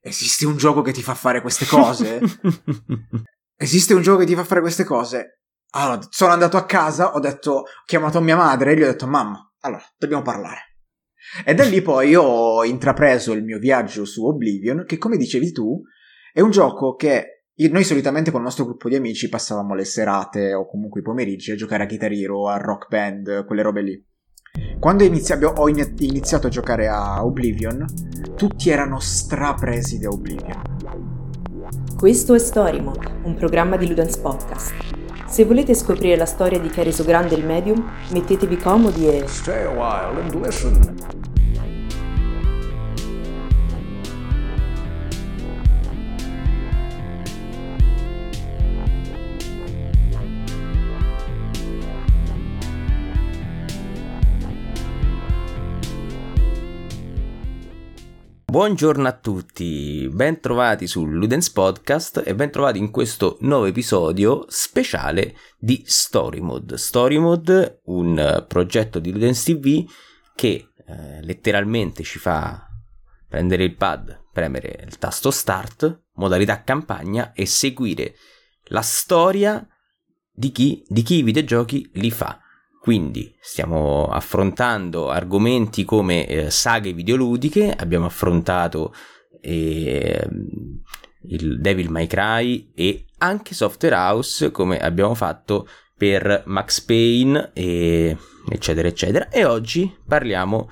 esiste un gioco che ti fa fare queste cose? esiste un gioco che ti fa fare queste cose? Allora, sono andato a casa, ho detto, ho chiamato mia madre e gli ho detto, mamma, allora, dobbiamo parlare. E da lì poi ho intrapreso il mio viaggio su Oblivion, che come dicevi tu, è un gioco che noi solitamente con il nostro gruppo di amici passavamo le serate o comunque i pomeriggi a giocare a Guitar Hero, a Rock Band, quelle robe lì. Quando inizi- ho iniziato a giocare a Oblivion, tutti erano strapresi da Oblivion. Questo è Storymod, un programma di Ludens Podcast. Se volete scoprire la storia di chi ha reso grande il medium, mettetevi comodi e... Stay a while and listen. Buongiorno a tutti, ben trovati su Ludens Podcast e ben trovati in questo nuovo episodio speciale di Story Mode. Story Mode, un progetto di Ludens TV che eh, letteralmente ci fa prendere il pad, premere il tasto Start, modalità campagna e seguire la storia di chi, di chi i videogiochi li fa. Quindi stiamo affrontando argomenti come eh, saghe videoludiche, abbiamo affrontato eh, il Devil May Cry e anche Software House come abbiamo fatto per Max Payne e eccetera eccetera e oggi parliamo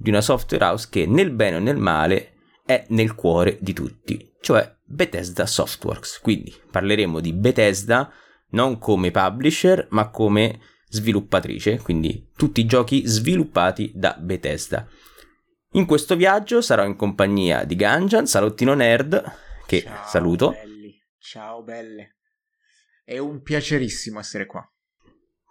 di una software house che nel bene o nel male è nel cuore di tutti, cioè Bethesda Softworks. Quindi parleremo di Bethesda non come publisher, ma come sviluppatrice, quindi tutti i giochi sviluppati da Bethesda. In questo viaggio sarò in compagnia di Ganjan, Salottino Nerd, che Ciao, saluto. Belli. Ciao belle. È un piacerissimo essere qua.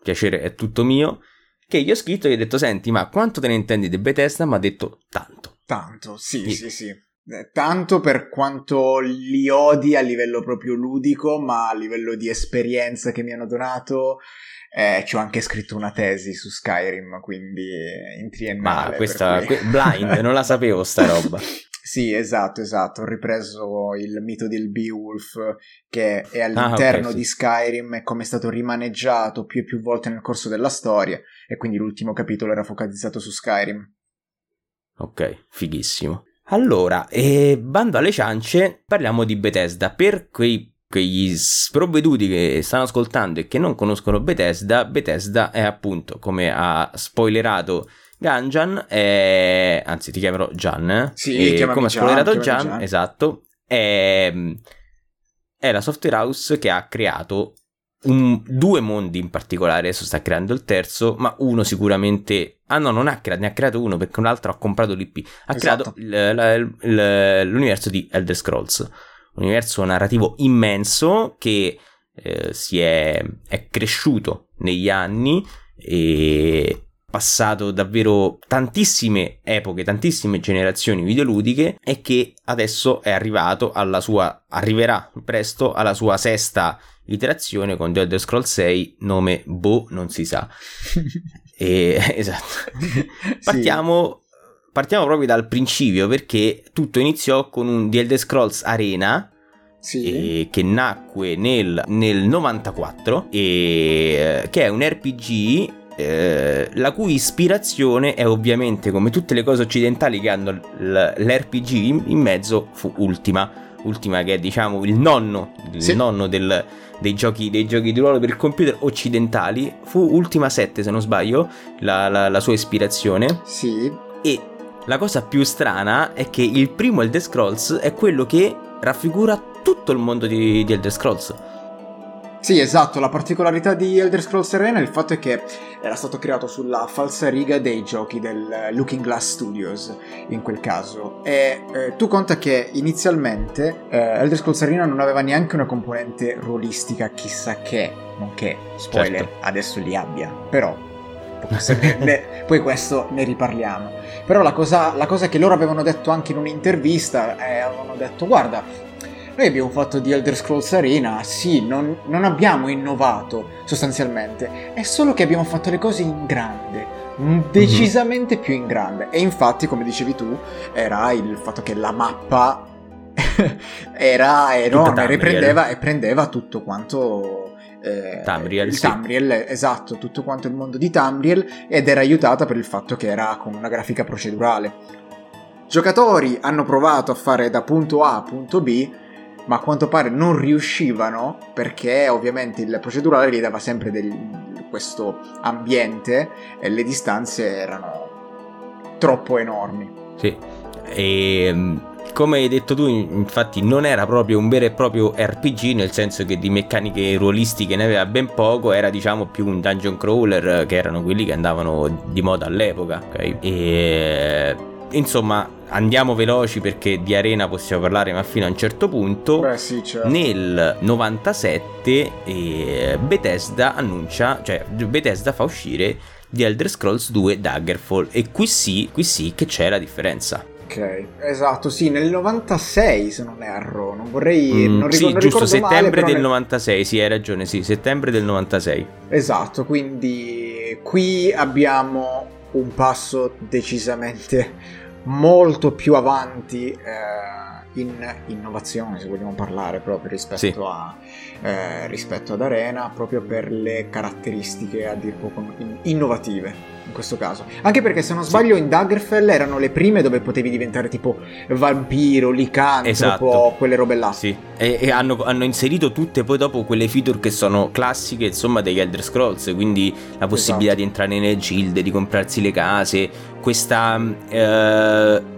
Piacere è tutto mio. Che gli ho scritto e gli ho detto: Senti, ma quanto te ne intendi di Bethesda? Mi ha detto tanto. Tanto, sì, sì, sì. sì. Eh, tanto per quanto li odi a livello proprio ludico, ma a livello di esperienza che mi hanno donato eh, ci ho anche scritto una tesi su Skyrim, quindi in triennale. Ma questa cui... blind, non la sapevo sta roba. Sì, esatto, esatto. Ho ripreso il mito del Beowulf che è all'interno ah, okay, di Skyrim e come è stato rimaneggiato più e più volte nel corso della storia e quindi l'ultimo capitolo era focalizzato su Skyrim. Ok, fighissimo. Allora, eh, bando alle ciance, parliamo di Bethesda. Per quei quegli sprovveduti che stanno ascoltando e che non conoscono Bethesda, Bethesda è appunto, come ha spoilerato Ganjan, è... anzi ti chiamerò Gian, eh? sì, come ha spoilerato Gian, Gian, esatto, è... è la software house che ha creato un, due mondi in particolare, adesso sta creando il terzo, ma uno sicuramente... Ah no, non ha creato, ne ha creato uno perché un altro ha comprato l'IP. Ha esatto. creato l, l, l, l'universo di Elder Scrolls un universo narrativo immenso che eh, si è, è cresciuto negli anni e passato davvero tantissime epoche, tantissime generazioni videoludiche e che adesso è arrivato alla sua arriverà presto alla sua sesta iterazione con The Elder Scrolls 6 nome Bo non si sa. e, esatto. Partiamo partiamo proprio dal principio perché tutto iniziò con un The Elder Scrolls Arena sì. che nacque nel, nel 94 e che è un RPG eh, la cui ispirazione è ovviamente come tutte le cose occidentali che hanno l'RPG in, in mezzo fu Ultima Ultima che è diciamo il nonno, il sì. nonno del, dei, giochi, dei, giochi, di ruolo per il computer occidentali fu Ultima 7 se non sbaglio la, la, la sua ispirazione sì e la cosa più strana è che il primo Elder Scrolls è quello che raffigura tutto il mondo di, di Elder Scrolls. Sì, esatto, la particolarità di Elder Scrolls Arena è il fatto che era stato creato sulla falsa riga dei giochi del Looking Glass Studios, in quel caso. E eh, tu conta che inizialmente eh, Elder Scrolls Arena non aveva neanche una componente ruolistica chissà che, nonché, spoiler, certo. adesso li abbia, però ne, poi questo ne riparliamo. Però la cosa, la cosa, che loro avevano detto anche in un'intervista, eh, avevano detto guarda, noi abbiamo fatto di Elder Scrolls Arena, sì, non, non abbiamo innovato sostanzialmente, è solo che abbiamo fatto le cose in grande, decisamente mm-hmm. più in grande. E infatti, come dicevi tu, era il fatto che la mappa era enorme, riprendeva e prendeva tutto quanto eh, Tamriel, sì. Tamriel, esatto, tutto quanto il mondo di Tamriel ed era aiutata per il fatto che era con una grafica procedurale. Giocatori hanno provato a fare da punto A a punto B, ma a quanto pare non riuscivano perché ovviamente il procedurale gli dava sempre del, questo ambiente e le distanze erano troppo enormi. Sì, e ehm, come hai detto tu, infatti, non era proprio un vero e proprio RPG, nel senso che di meccaniche ruolistiche ne aveva ben poco, era diciamo più un dungeon crawler, che erano quelli che andavano di moda all'epoca, ok? E insomma, andiamo veloci perché di Arena possiamo parlare, ma fino a un certo punto. Beh, sì, certo. Nel 97 eh, Bethesda annuncia, cioè Bethesda fa uscire The Elder Scrolls 2 Daggerfall e qui sì, qui sì che c'è la differenza. Ok, esatto, sì, nel 96 se non erro, non vorrei... Mm, non ricordo, sì, non giusto, settembre male, del nel... 96, sì, hai ragione, sì, settembre del 96. Esatto, quindi qui abbiamo un passo decisamente molto più avanti eh, in innovazione, se vogliamo parlare proprio rispetto, sì. a, eh, rispetto ad Arena, proprio per le caratteristiche a dir poco innovative in questo caso. Anche perché se non sbaglio in Daggerfell erano le prime dove potevi diventare tipo vampiro, licantropo, esatto. quelle robe là. Sì, e, e hanno, hanno, inserito tutte poi dopo quelle feature che sono classiche insomma degli Elder Scrolls, quindi la possibilità esatto. di entrare nelle gilde, di comprarsi le case, questa... Eh,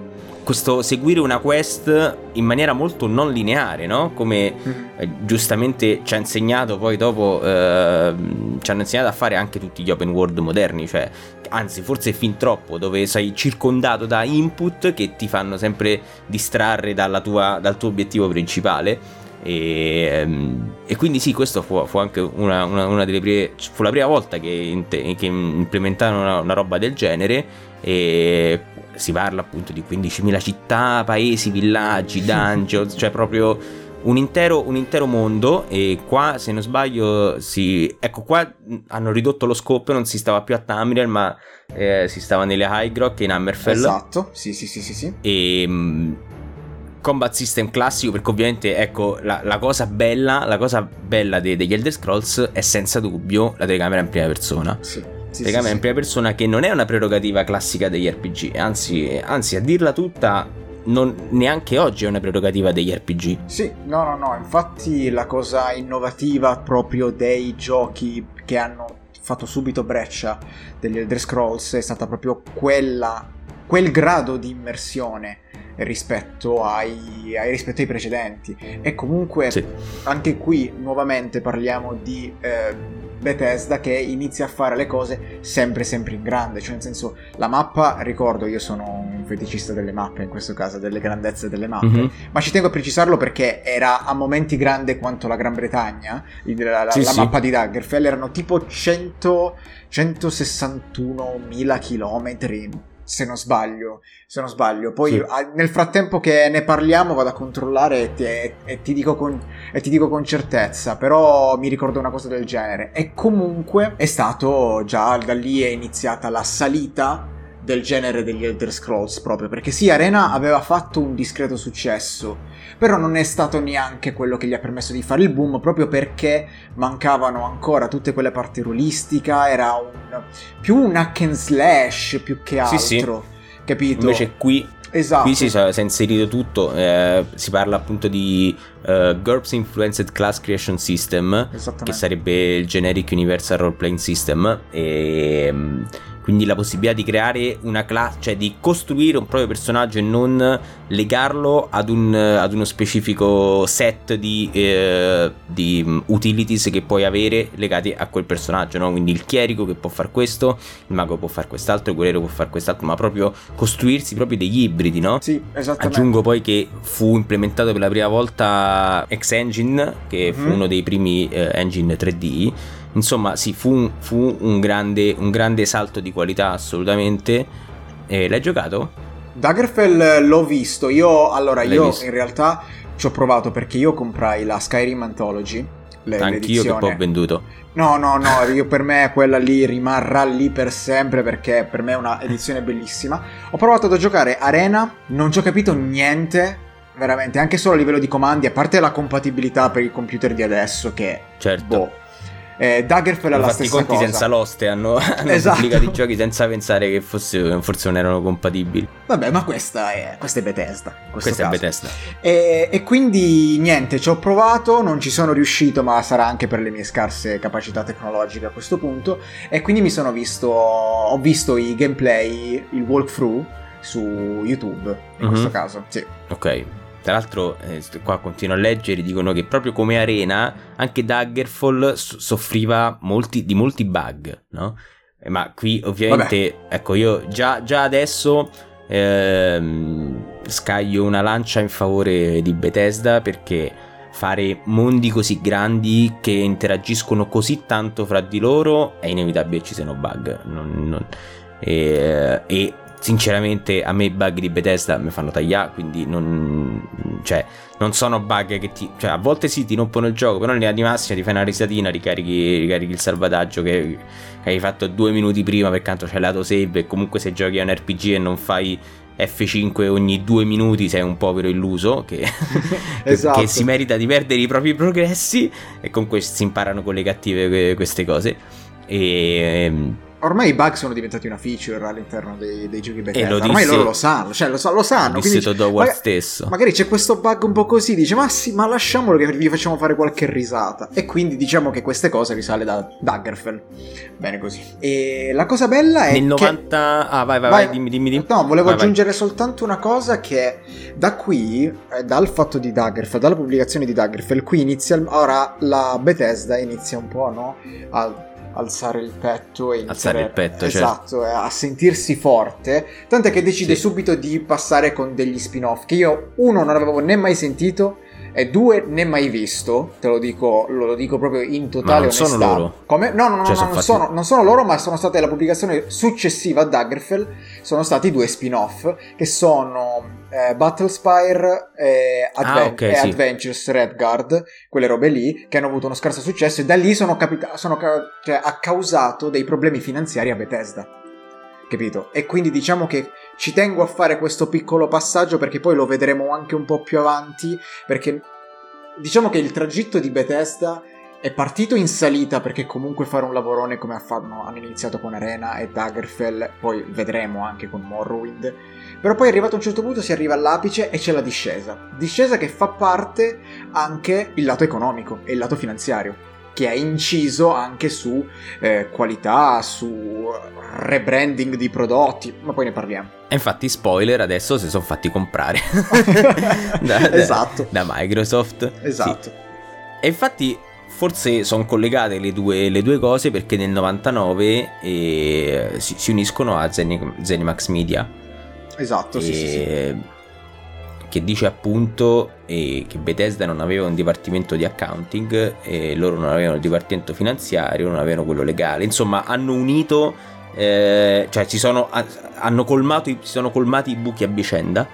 questo seguire una quest in maniera molto non lineare, no? Come mm-hmm. eh, giustamente ci ha insegnato poi dopo, eh, ci hanno insegnato a fare anche tutti gli open world moderni, cioè anzi forse fin troppo, dove sei circondato da input che ti fanno sempre distrarre tua, dal tuo obiettivo principale. E, ehm, e, quindi sì, questo fu, fu anche una, una, una, delle prime. fu la prima volta che, che implementarono una, una, roba del genere. E si parla appunto di 15.000 città, paesi, villaggi, dungeon, cioè proprio un intero, un intero, mondo e qua se non sbaglio si, ecco qua hanno ridotto lo scopo non si stava più a Tamriel ma eh, si stava nelle High Rock e in Hammerfell esatto sì sì sì sì, sì. e um, combat system classico perché ovviamente ecco la, la cosa bella la cosa bella de, degli Elder Scrolls è senza dubbio la telecamera in prima persona. Sì. Sì, telecamera sì, in prima persona che non è una prerogativa classica degli RPG, anzi, anzi a dirla tutta non, neanche oggi è una prerogativa degli RPG. Sì, no, no, no, infatti la cosa innovativa proprio dei giochi che hanno fatto subito breccia degli Elder Scrolls è stata proprio quella, quel grado di immersione rispetto ai, ai, rispetto ai precedenti. E comunque sì. anche qui nuovamente parliamo di... Eh, Bethesda che inizia a fare le cose sempre sempre in grande, cioè nel senso la mappa, ricordo io sono un feticista delle mappe in questo caso, delle grandezze delle mappe, mm-hmm. ma ci tengo a precisarlo perché era a momenti grande quanto la Gran Bretagna, la, la, sì, la sì. mappa di Daggerfell erano tipo 100, 161.000 chilometri se non sbaglio. Se non sbaglio. Poi sì. nel frattempo che ne parliamo vado a controllare e ti, e, e, ti con, e, ti, dico con, certezza. Però mi ricordo una cosa del genere. E comunque è stato già da lì è iniziata la salita del genere degli Elder Scrolls proprio. Perché sì, Arena aveva fatto un discreto successo però non è stato neanche quello che gli ha permesso di fare il boom proprio perché mancavano ancora tutte quelle parti rulistica, era un, più un hack and slash più che altro, sì, sì. capito? Invece qui Esatto. Qui si, si, è inserito tutto, eh, si parla appunto di uh, GURPS Influenced Class Creation System, che sarebbe il Generic Universal Role Playing System, e um, quindi la possibilità di creare una classe, cioè di costruire un proprio personaggio e non legarlo ad, un, ad uno specifico set di, eh, di, mm, utilities che puoi avere legati a quel personaggio, no? Quindi il chierico che può fare questo, il mago può fare quest'altro, il guerriero può fare quest'altro, ma proprio costruirsi proprio degli ibridi, no? Sì, esattamente. Aggiungo poi che fu implementato per la prima volta X-Engine, che fu mm-hmm. uno dei primi eh, engine 3D Insomma, sì, fu, fu un, grande, un, grande, salto di qualità assolutamente. Eh, l'hai giocato? Daggerfell l'ho visto. Io, allora, L'hai io visto? in realtà ci ho provato perché io comprai la Skyrim Anthology. Le, Anch'io che poi ho venduto. No, no, no, io per me quella lì rimarrà lì per sempre perché per me è una edizione bellissima. Ho provato a giocare Arena, non ci ho capito niente veramente, anche solo a livello di comandi, a parte la compatibilità per i computer di adesso che... Certo. Boh, eh, Daggerfall è la stessa i conti cosa. senza l'oste, hanno, hanno esatto. pubblicato i giochi senza pensare che fosse, forse non erano compatibili. Vabbè, ma questa è, questa è Bethesda. Questa caso. è Bethesda. E, e, quindi niente, ci ho provato, non ci sono riuscito, ma sarà anche per le mie scarse capacità tecnologiche a questo punto. E quindi mi sono visto, ho visto i gameplay, il walkthrough su YouTube, in mm-hmm. questo caso. Sì. Ok. Tra l'altro, eh, qua continuo a leggere, dicono che proprio come arena anche Daggerfall soffriva molti, di molti bug, no? Eh, ma qui ovviamente, Vabbè. ecco, io già, già adesso ehm, scaglio una lancia in favore di Bethesda perché fare mondi così grandi che interagiscono così tanto fra di loro è inevitabile ci siano bug. Non, non, e, e sinceramente a me i bug di Bethesda mi fanno tagliare, quindi non, cioè, non sono bug che ti... Cioè, a volte sì, ti rompono il gioco, però in linea di massima ti fai una risatina, ricarichi, ricarichi il salvataggio che, che, hai fatto due minuti prima perché tanto c'è l'autosave e comunque se giochi a un RPG e non fai F5 ogni due minuti sei un povero illuso che, esatto. che, si merita di perdere i propri progressi e comunque si imparano con le cattive queste cose. E ehm, ormai i bug sono diventati una feature all'interno dei, dei giochi Bethesda. Disse, ormai loro lo sanno, cioè lo, lo sanno. Lo disse Todd Howard stesso. Magari c'è questo bug un po' così, dice ma sì, ma lasciamolo che vi facciamo fare qualche risata. E quindi diciamo che queste cose risale da Daggerfell. Bene così. E la cosa bella è Nel 90... Che... Ah, vai, vai, vai, dimmi, dimmi, dimmi. No, volevo vai, aggiungere vai. soltanto una cosa che da qui, eh, dal fatto di Daggerfell, dalla pubblicazione di Daggerfell, qui inizia... Ora la Bethesda inizia un po', no? A alzare il petto e alzare il petto, certo. esatto, certo. a sentirsi forte, tant'è che decide sì. subito di passare con degli spin-off che io uno non avevo né mai sentito e due né mai visto, te lo dico, lo dico proprio in totale ma non onestà. sono loro. Come? No, no, no, cioè, no sono non, fatti... sono, non, sono, loro, ma sono state la pubblicazione successiva a Daggerfell, sono stati due spin-off che sono eh, Battlespire e, Adven- ah, okay, e sì. Adventures Redguard, quelle robe lì, che hanno avuto uno scarso successo e da lì sono, capita- sono ca- cioè, ha causato dei problemi finanziari a Bethesda capito? E quindi diciamo che ci tengo a fare questo piccolo passaggio perché poi lo vedremo anche un po' più avanti, perché diciamo che il tragitto di Bethesda è partito in salita perché comunque fare un lavorone come hanno, hanno iniziato con Arena e Daggerfell, poi vedremo anche con Morrowind, però poi arrivato a un certo punto si arriva all'apice e c'è la discesa, discesa che fa parte anche il lato economico e il lato finanziario che ha inciso anche su eh, qualità, su rebranding di prodotti, ma poi ne parliamo. E infatti, spoiler, adesso si sono fatti comprare da, esatto. da, da, Microsoft. Esatto. Sì. E infatti, forse sono collegate le due, le due, cose perché nel 99 eh, si, si, uniscono a Zenimax Media. Esatto, e, sì, sì, sì che dice appunto eh, che Bethesda non aveva un dipartimento di accounting e loro non avevano il dipartimento finanziario, non avevano quello legale. Insomma, hanno unito, eh, cioè si sono, hanno colmato, si sono colmati i buchi a vicenda.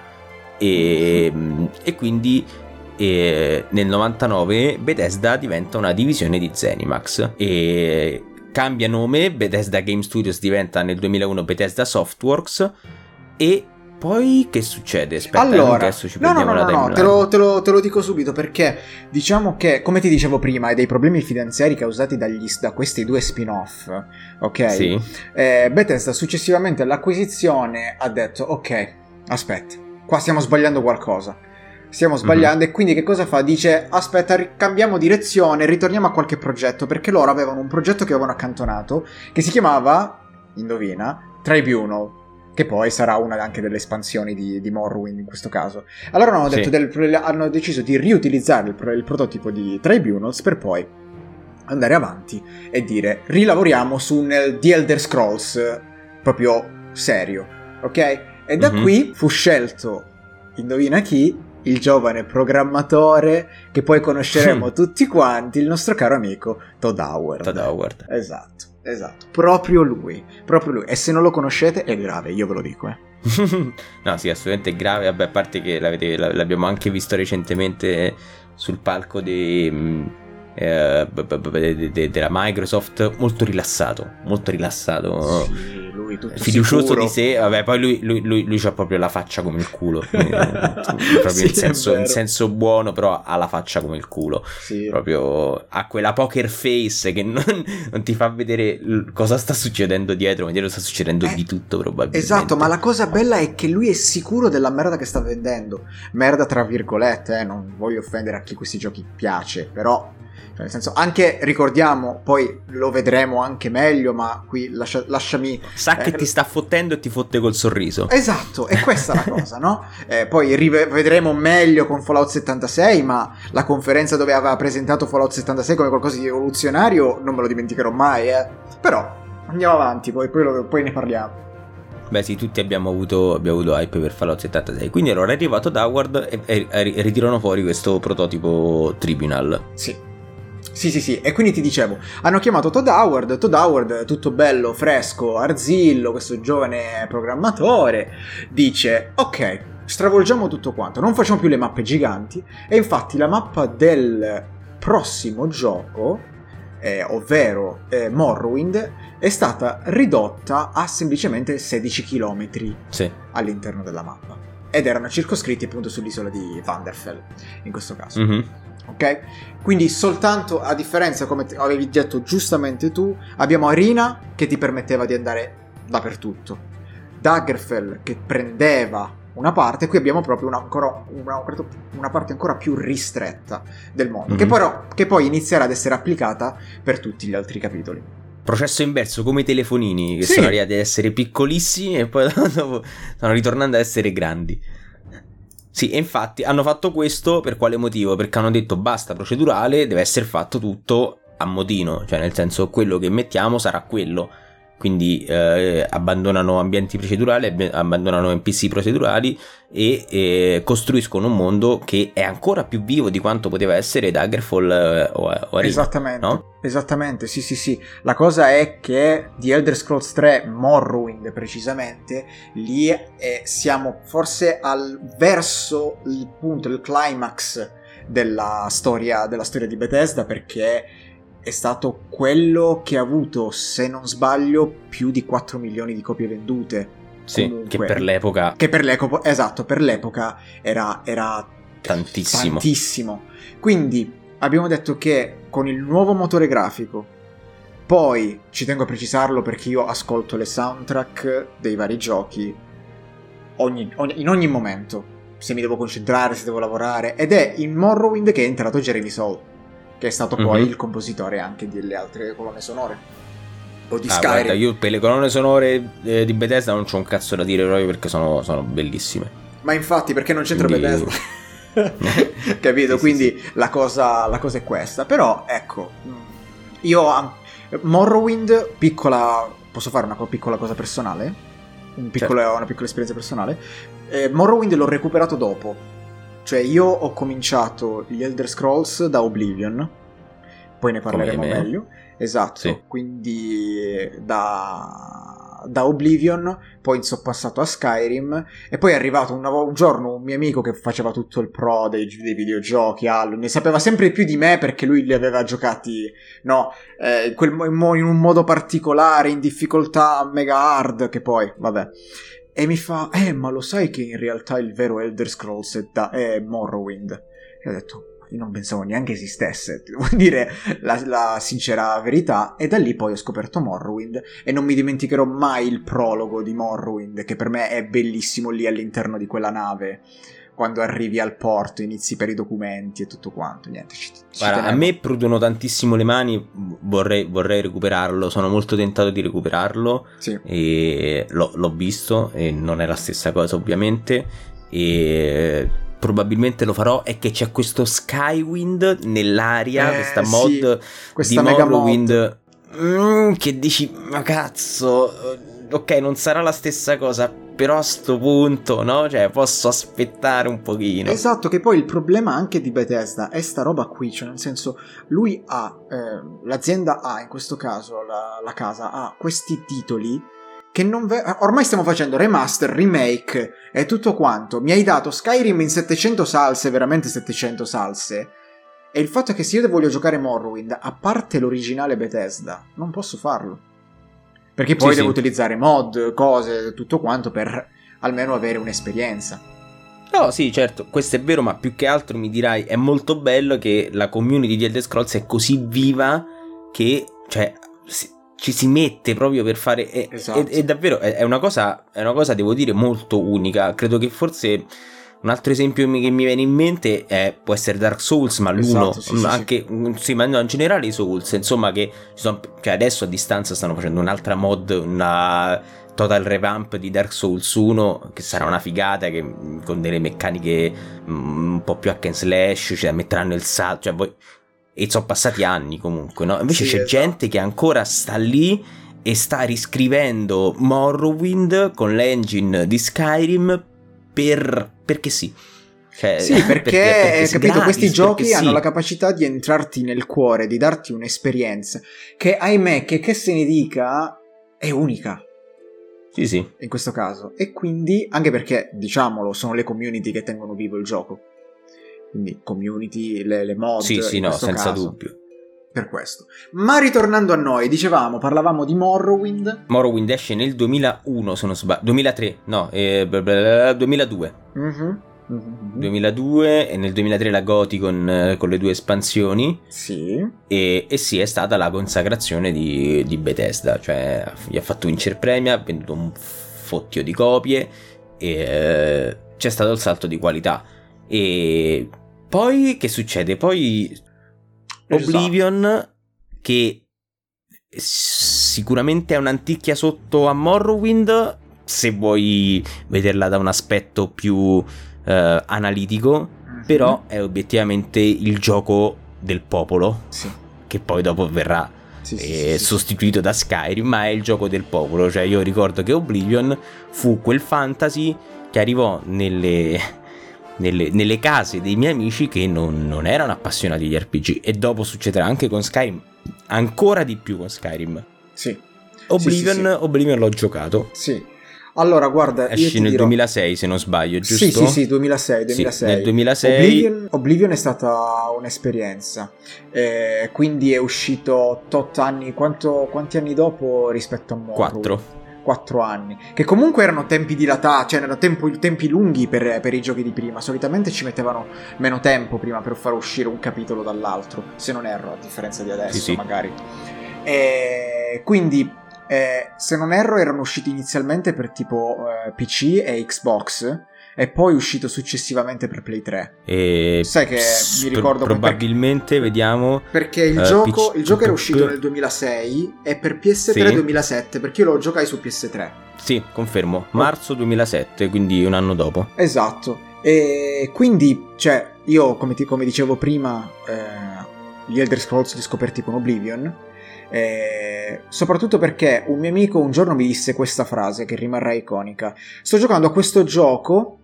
E, e quindi nel 99 Bethesda diventa una divisione di Zenimax. E cambia nome, Bethesda Game Studios diventa nel 2001 Bethesda Softworks e poi che succede? Aspetta, allora, adesso ci no, no, no, no, no te, lo, te, lo, te, lo, dico subito perché diciamo che, come ti dicevo prima, hai dei problemi finanziari causati dagli, da questi due spin-off, ok? Sì. Eh, Bethesda successivamente all'acquisizione ha detto, ok, aspetta, qua stiamo sbagliando qualcosa. Stiamo sbagliando mm-hmm. e quindi che cosa fa? Dice aspetta cambiamo direzione, ritorniamo a qualche progetto perché loro avevano un progetto che avevano accantonato che si chiamava, indovina, Tribunal che poi sarà una anche delle espansioni di, di Morrowind in questo caso. Allora hanno, sì. del, hanno deciso di riutilizzare il, il, prototipo di Tribunals per poi andare avanti e dire rilavoriamo su un The Elder Scrolls proprio serio, ok? E da mm-hmm. qui fu scelto, indovina chi, il giovane programmatore che poi conosceremo tutti quanti, il nostro caro amico Todd Howard. Todd Howard. Esatto. Esatto, proprio lui, proprio lui. E se non lo conoscete è grave, io ve lo dico, eh. no, sì, assolutamente grave. Vabbè, a parte che l'abbiamo anche visto recentemente sul palco di, mm, eh, della Microsoft, molto rilassato, molto rilassato. Sì, lui tutto fiducioso sicuro. di sé, vabbè, poi lui, lui, lui, lui ha proprio la faccia come il culo, proprio sì, in, senso, in, senso, buono, però ha la faccia come il culo, sì. proprio ha quella poker face che non, non, ti fa vedere cosa sta succedendo dietro, ma dietro sta succedendo eh, di tutto probabilmente. Esatto, ma la cosa bella è che lui è sicuro della merda che sta vendendo, merda tra virgolette, eh, non voglio offendere a chi questi giochi piace, però cioè, nel senso, anche ricordiamo, poi lo vedremo anche meglio, ma qui lascia, lasciami. Sa eh, che ti sta fottendo e ti fotte col sorriso. Esatto, è questa la cosa, no? Eh, poi rivedremo meglio con Fallout 76, ma la conferenza dove aveva presentato Fallout 76 come qualcosa di rivoluzionario non me lo dimenticherò mai, eh. Però andiamo avanti, poi, poi, lo, poi ne parliamo. Beh sì, tutti abbiamo avuto, abbiamo avuto hype per Fallout 76. Quindi allora è arrivato Daward e, e, e ritirano fuori questo prototipo Tribunal. Sì. Sì, sì, sì, e quindi ti dicevo, hanno chiamato Todd Howard, Todd Howard, tutto bello, fresco, arzillo, questo giovane programmatore, dice, ok, stravolgiamo tutto quanto, non facciamo più le mappe giganti, e infatti la mappa del prossimo gioco, eh, ovvero eh, Morrowind, è stata ridotta a semplicemente 16 km sì. all'interno della mappa. Ed erano circoscritti appunto sull'isola di Vanderfell, in questo caso. Mm-hmm ok? Quindi soltanto a differenza, come avevi detto giustamente tu, abbiamo Arena che ti permetteva di andare dappertutto, Daggerfell che prendeva una parte, qui abbiamo proprio una, ancora, una, una parte ancora più ristretta del mondo, mm-hmm. che, però, che poi inizierà ad essere applicata per tutti gli altri capitoli processo inverso come i telefonini che sì. sono arrivati ad essere piccolissimi e poi dopo stanno ritornando ad essere grandi. Sì, e infatti hanno fatto questo per quale motivo? Perché hanno detto basta procedurale, deve essere fatto tutto a modino, cioè nel senso quello che mettiamo sarà quello quindi eh, abbandonano ambienti procedurali, abbandonano NPC procedurali e eh, costruiscono un mondo che è ancora più vivo di quanto poteva essere Daggerfall eh, o, o Arena, Esattamente, no? esattamente, sì sì sì. La cosa è che di Elder Scrolls 3 Morrowind precisamente, lì eh, siamo forse al verso il punto, il climax della storia, della storia di Bethesda perché è stato quello che ha avuto, se non sbaglio, più di 4 milioni di copie vendute. Sì, Comunque, che per l'epoca... Che per l'epoca, esatto, per l'epoca era, era tantissimo. tantissimo. Quindi abbiamo detto che con il nuovo motore grafico, poi ci tengo a precisarlo perché io ascolto le soundtrack dei vari giochi ogni, ogni, in ogni momento, se mi devo concentrare, se devo lavorare, ed è in Morrowind che è entrato Jeremy Soul che è stato poi mm-hmm. il compositore anche delle altre colonne sonore. O di ah, Skyrim. Guarda, io per le colonne sonore eh, di Bethesda non c'ho un cazzo da dire proprio perché sono, sono bellissime. Ma infatti, perché non c'entra Quindi... Bethesda? Capito? Sì, Quindi sì, sì. La, cosa, la, cosa, è questa. Però, ecco, io... Morrowind, piccola... Posso fare una piccola cosa personale? Un piccolo, certo. Una piccola esperienza personale. Eh, Morrowind l'ho recuperato dopo cioè io ho cominciato gli Elder Scrolls da Oblivion, poi ne parleremo meglio. Esatto, sì. quindi da, da, Oblivion, poi sono passato a Skyrim e poi è arrivato un, un, giorno un mio amico che faceva tutto il pro dei, dei videogiochi, Allo, ne sapeva sempre più di me perché lui li aveva giocati no, eh, quel, in un modo particolare, in difficoltà mega hard, che poi, vabbè e mi fa, eh, ma lo sai che in realtà il vero Elder Scrolls è, da- è Morrowind? E ho detto, io non pensavo neanche esistesse, devo dire la, la, sincera verità, e da lì poi ho scoperto Morrowind. E non mi dimenticherò mai il prologo di Morrowind, che per me è bellissimo lì all'interno di quella nave quando arrivi al porto, inizi per i documenti e tutto quanto. Niente, ci, ci Guarda, a me prudono tantissimo le mani, vorrei, vorrei, recuperarlo, sono molto tentato di recuperarlo. Sì. E l'ho, l'ho visto e non è la stessa cosa ovviamente. E probabilmente lo farò è che c'è questo Skywind nell'aria, eh, questa mod sì, questa di Morrowind mm, che dici ma cazzo ok non sarà la stessa cosa però a sto punto, no? Cioè, posso aspettare un pochino. Esatto, che poi il problema anche di Bethesda è sta roba qui, cioè nel senso, lui ha, eh, l'azienda ha, in questo caso la, la casa, ha questi titoli che non ve- ormai stiamo facendo remaster, remake e tutto quanto. Mi hai dato Skyrim in 700 salse, veramente 700 salse. E il fatto è che se io voglio giocare Morrowind, a parte l'originale Bethesda, non posso farlo Perché poi Sì, devo sì. utilizzare mod, cose, tutto quanto per almeno avere un'esperienza. No, sì, certo, questo è vero, ma più che altro mi dirai, è molto bello che la community di Elder Scrolls è così viva che, cioè, si- ci si mette proprio per fare... È, Esatto. è- è davvero, è, è una cosa, è una cosa, devo dire, molto unica. Credo che forse... Un altro esempio che mi viene in mente è, può essere Dark Souls, ma l'uno, Esatto, sì, sì, anche, sì, ma no, in generale i Souls, insomma che sono, cioè adesso a distanza stanno facendo un'altra mod, una total revamp di Dark Souls 1 che sarà una figata che, con delle meccaniche mm, un po' più hack and slash cioè metteranno il salto cioè voi e sono passati anni comunque no? invece Sì, c'è esatto. gente che ancora sta lì e sta riscrivendo Morrowind con l'engine di Skyrim per perché sì cioè, Sì, perché, sì, capito, gratis, questi giochi perché hanno sì. la capacità di entrarti nel cuore, di darti un'esperienza che, ahimè, che, che se ne dica, è unica sì sì in questo caso. E quindi, anche perché, diciamolo, sono le community che tengono vivo il gioco. Quindi, community, le, le mod. sì sì no senza caso, dubbio Per questo. Ma ritornando a noi, dicevamo, parlavamo di Morrowind. Morrowind esce nel 2001 se non sbaglio 2003 no eh, bla bla bla, 2002 Mhm, mhm. 2002 e nel 2003 la Goti con, eh, con le due espansioni Sì. e, e sì è stata la consacrazione di, di Bethesda cioè gli ha fatto vincere premi ha venduto un fottio di copie e eh, c'è stato il salto di qualità e poi che succede? Poi Esatto. Oblivion che sicuramente è un'anticchia sotto a Morrowind se vuoi vederla da un aspetto più eh, analitico Mhm. però è obiettivamente il gioco del popolo Sì. che poi dopo verrà Sì, eh, sì. sostituito da Skyrim ma è il gioco del popolo cioè io ricordo che Oblivion fu quel fantasy che arrivò nelle, nelle, nelle case dei miei amici che non, non erano appassionati di RPG e dopo succederà anche con Skyrim ancora di più con Skyrim Sì. Oblivion, sì, sì. Oblivion l'ho giocato Sì. Allora, guarda, esce nel dirò- 2006 se non sbaglio giusto? Sì, sì, sì, 2006, Sì, 2006. nel 2006 Oblivion, Oblivion è stata un'esperienza, eh, quindi è uscito 8 anni, quanto- quanti anni dopo rispetto a Morrowind? 4 4 anni, che comunque erano tempi dilatati, cioè erano tempo- tempi lunghi per, per i giochi di prima, solitamente ci mettevano meno tempo prima per far uscire un capitolo dall'altro, se non erro, a differenza di adesso Sì, sì. magari. E quindi, eh, se non erro, erano usciti inizialmente per tipo eh, PC e Xbox e poi uscito successivamente per Play 3. e Sai che s- mi ricordo pro- probabilmente vediamo Perché il, Eh, gioco, PC il gioco era uscito nel 2006 e per PS3 Sì. 2007, perché io lo giocai su PS3. sì confermo marzo 2007 quindi un anno dopo Esatto. E quindi, cioè, io come, ti- come dicevo prima, eh, gli Elder Scrolls li scoperti con Oblivion. eh, soprattutto perché un mio amico un giorno mi disse questa frase che rimarrà iconica. Sto giocando a questo gioco.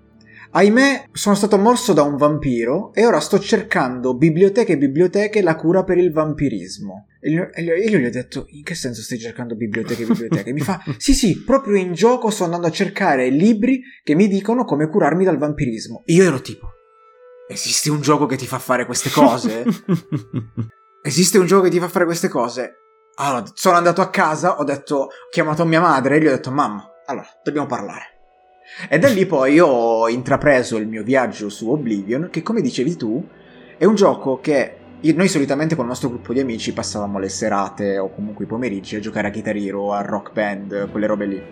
Ahimè, sono stato morso da un vampiro e ora sto cercando biblioteche e biblioteche la cura per il vampirismo. E io e e gli ho detto: In che senso stai cercando biblioteche e biblioteche? E mi fa: Sì, sì, proprio in gioco sto andando a cercare libri che mi dicono come curarmi dal vampirismo. Io ero tipo: Esiste un gioco che ti fa fare queste cose? Esiste un gioco che ti fa fare queste cose? Allora, sono andato a casa, ho detto, ho chiamato mia madre e gli ho detto, mamma, allora, dobbiamo parlare. E da lì poi ho intrapreso il mio viaggio su Oblivion, che come dicevi tu, è un gioco che noi solitamente con il nostro gruppo di amici passavamo le serate o comunque i pomeriggi a giocare a Guitar Hero, a Rock Band, quelle robe lì.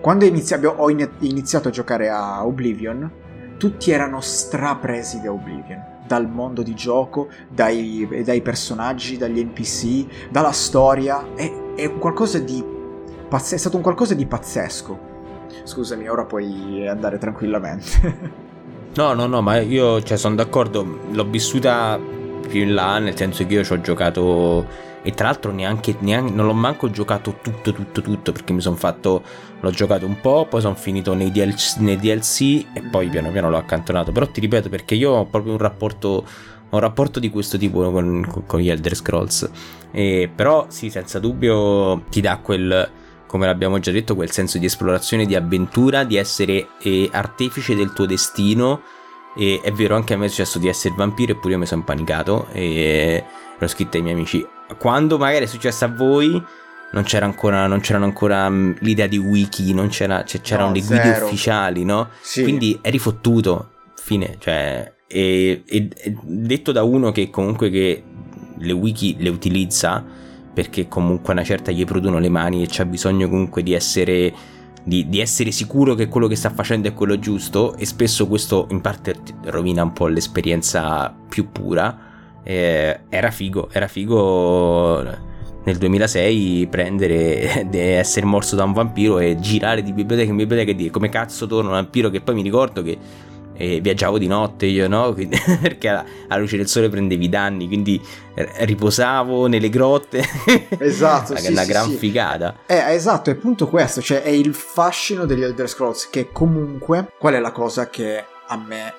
Quando inizi- abbia- ho ini- iniziato a giocare a Oblivion, tutti erano strapresi da Oblivion. Dal mondo di gioco, dai, dai personaggi, dagli NPC, dalla storia. È, è di. è stato un qualcosa di pazzesco. Scusami, ora puoi andare tranquillamente. No, no, no, ma io cioè, sono d'accordo, l'ho vissuta più in là, nel senso che io ci ho giocato e tra l'altro neanche, neanche non l'ho manco giocato tutto, tutto, tutto, perché mi sono fatto, l'ho giocato un po', poi sono finito nei DLC, nei DLC e poi piano piano l'ho accantonato, però ti ripeto perché io ho proprio un rapporto, un rapporto di questo tipo con- con gli Elder Scrolls, e, però sì, senza dubbio ti dà quel come l'abbiamo già detto, quel senso di esplorazione, di avventura, di essere eh, artefice del tuo destino. E è vero, anche a me è successo di essere vampiro, eppure io mi sono impanicato. E l'ho scritto ai miei amici. Quando magari è successo a voi, non, c'era ancora, non c'erano ancora um, l'idea di wiki, non c'era, cioè, c'erano no, le guide ufficiali, no? Sì. Quindi eri fottuto, fine, cioè... E, e, detto da uno che comunque che le wiki le utilizza perché comunque una certa gli producono le mani e c'ha bisogno comunque di essere di, di, essere sicuro che quello che sta facendo è quello giusto e spesso questo in parte rovina un po' l'esperienza più pura. Eh, era figo, era figo nel 2006 prendere essere morso da un vampiro e girare di biblioteca in biblioteca e dire come cazzo torna un vampiro che poi mi ricordo che e viaggiavo di notte io, no? Quindi, perché alla, alla, luce del sole prendevi danni, quindi riposavo nelle grotte. Esatto, sì, una sì, gran sì. figata. Eh, esatto, è appunto questo, cioè è il fascino degli Elder Scrolls che comunque qual è la cosa che a me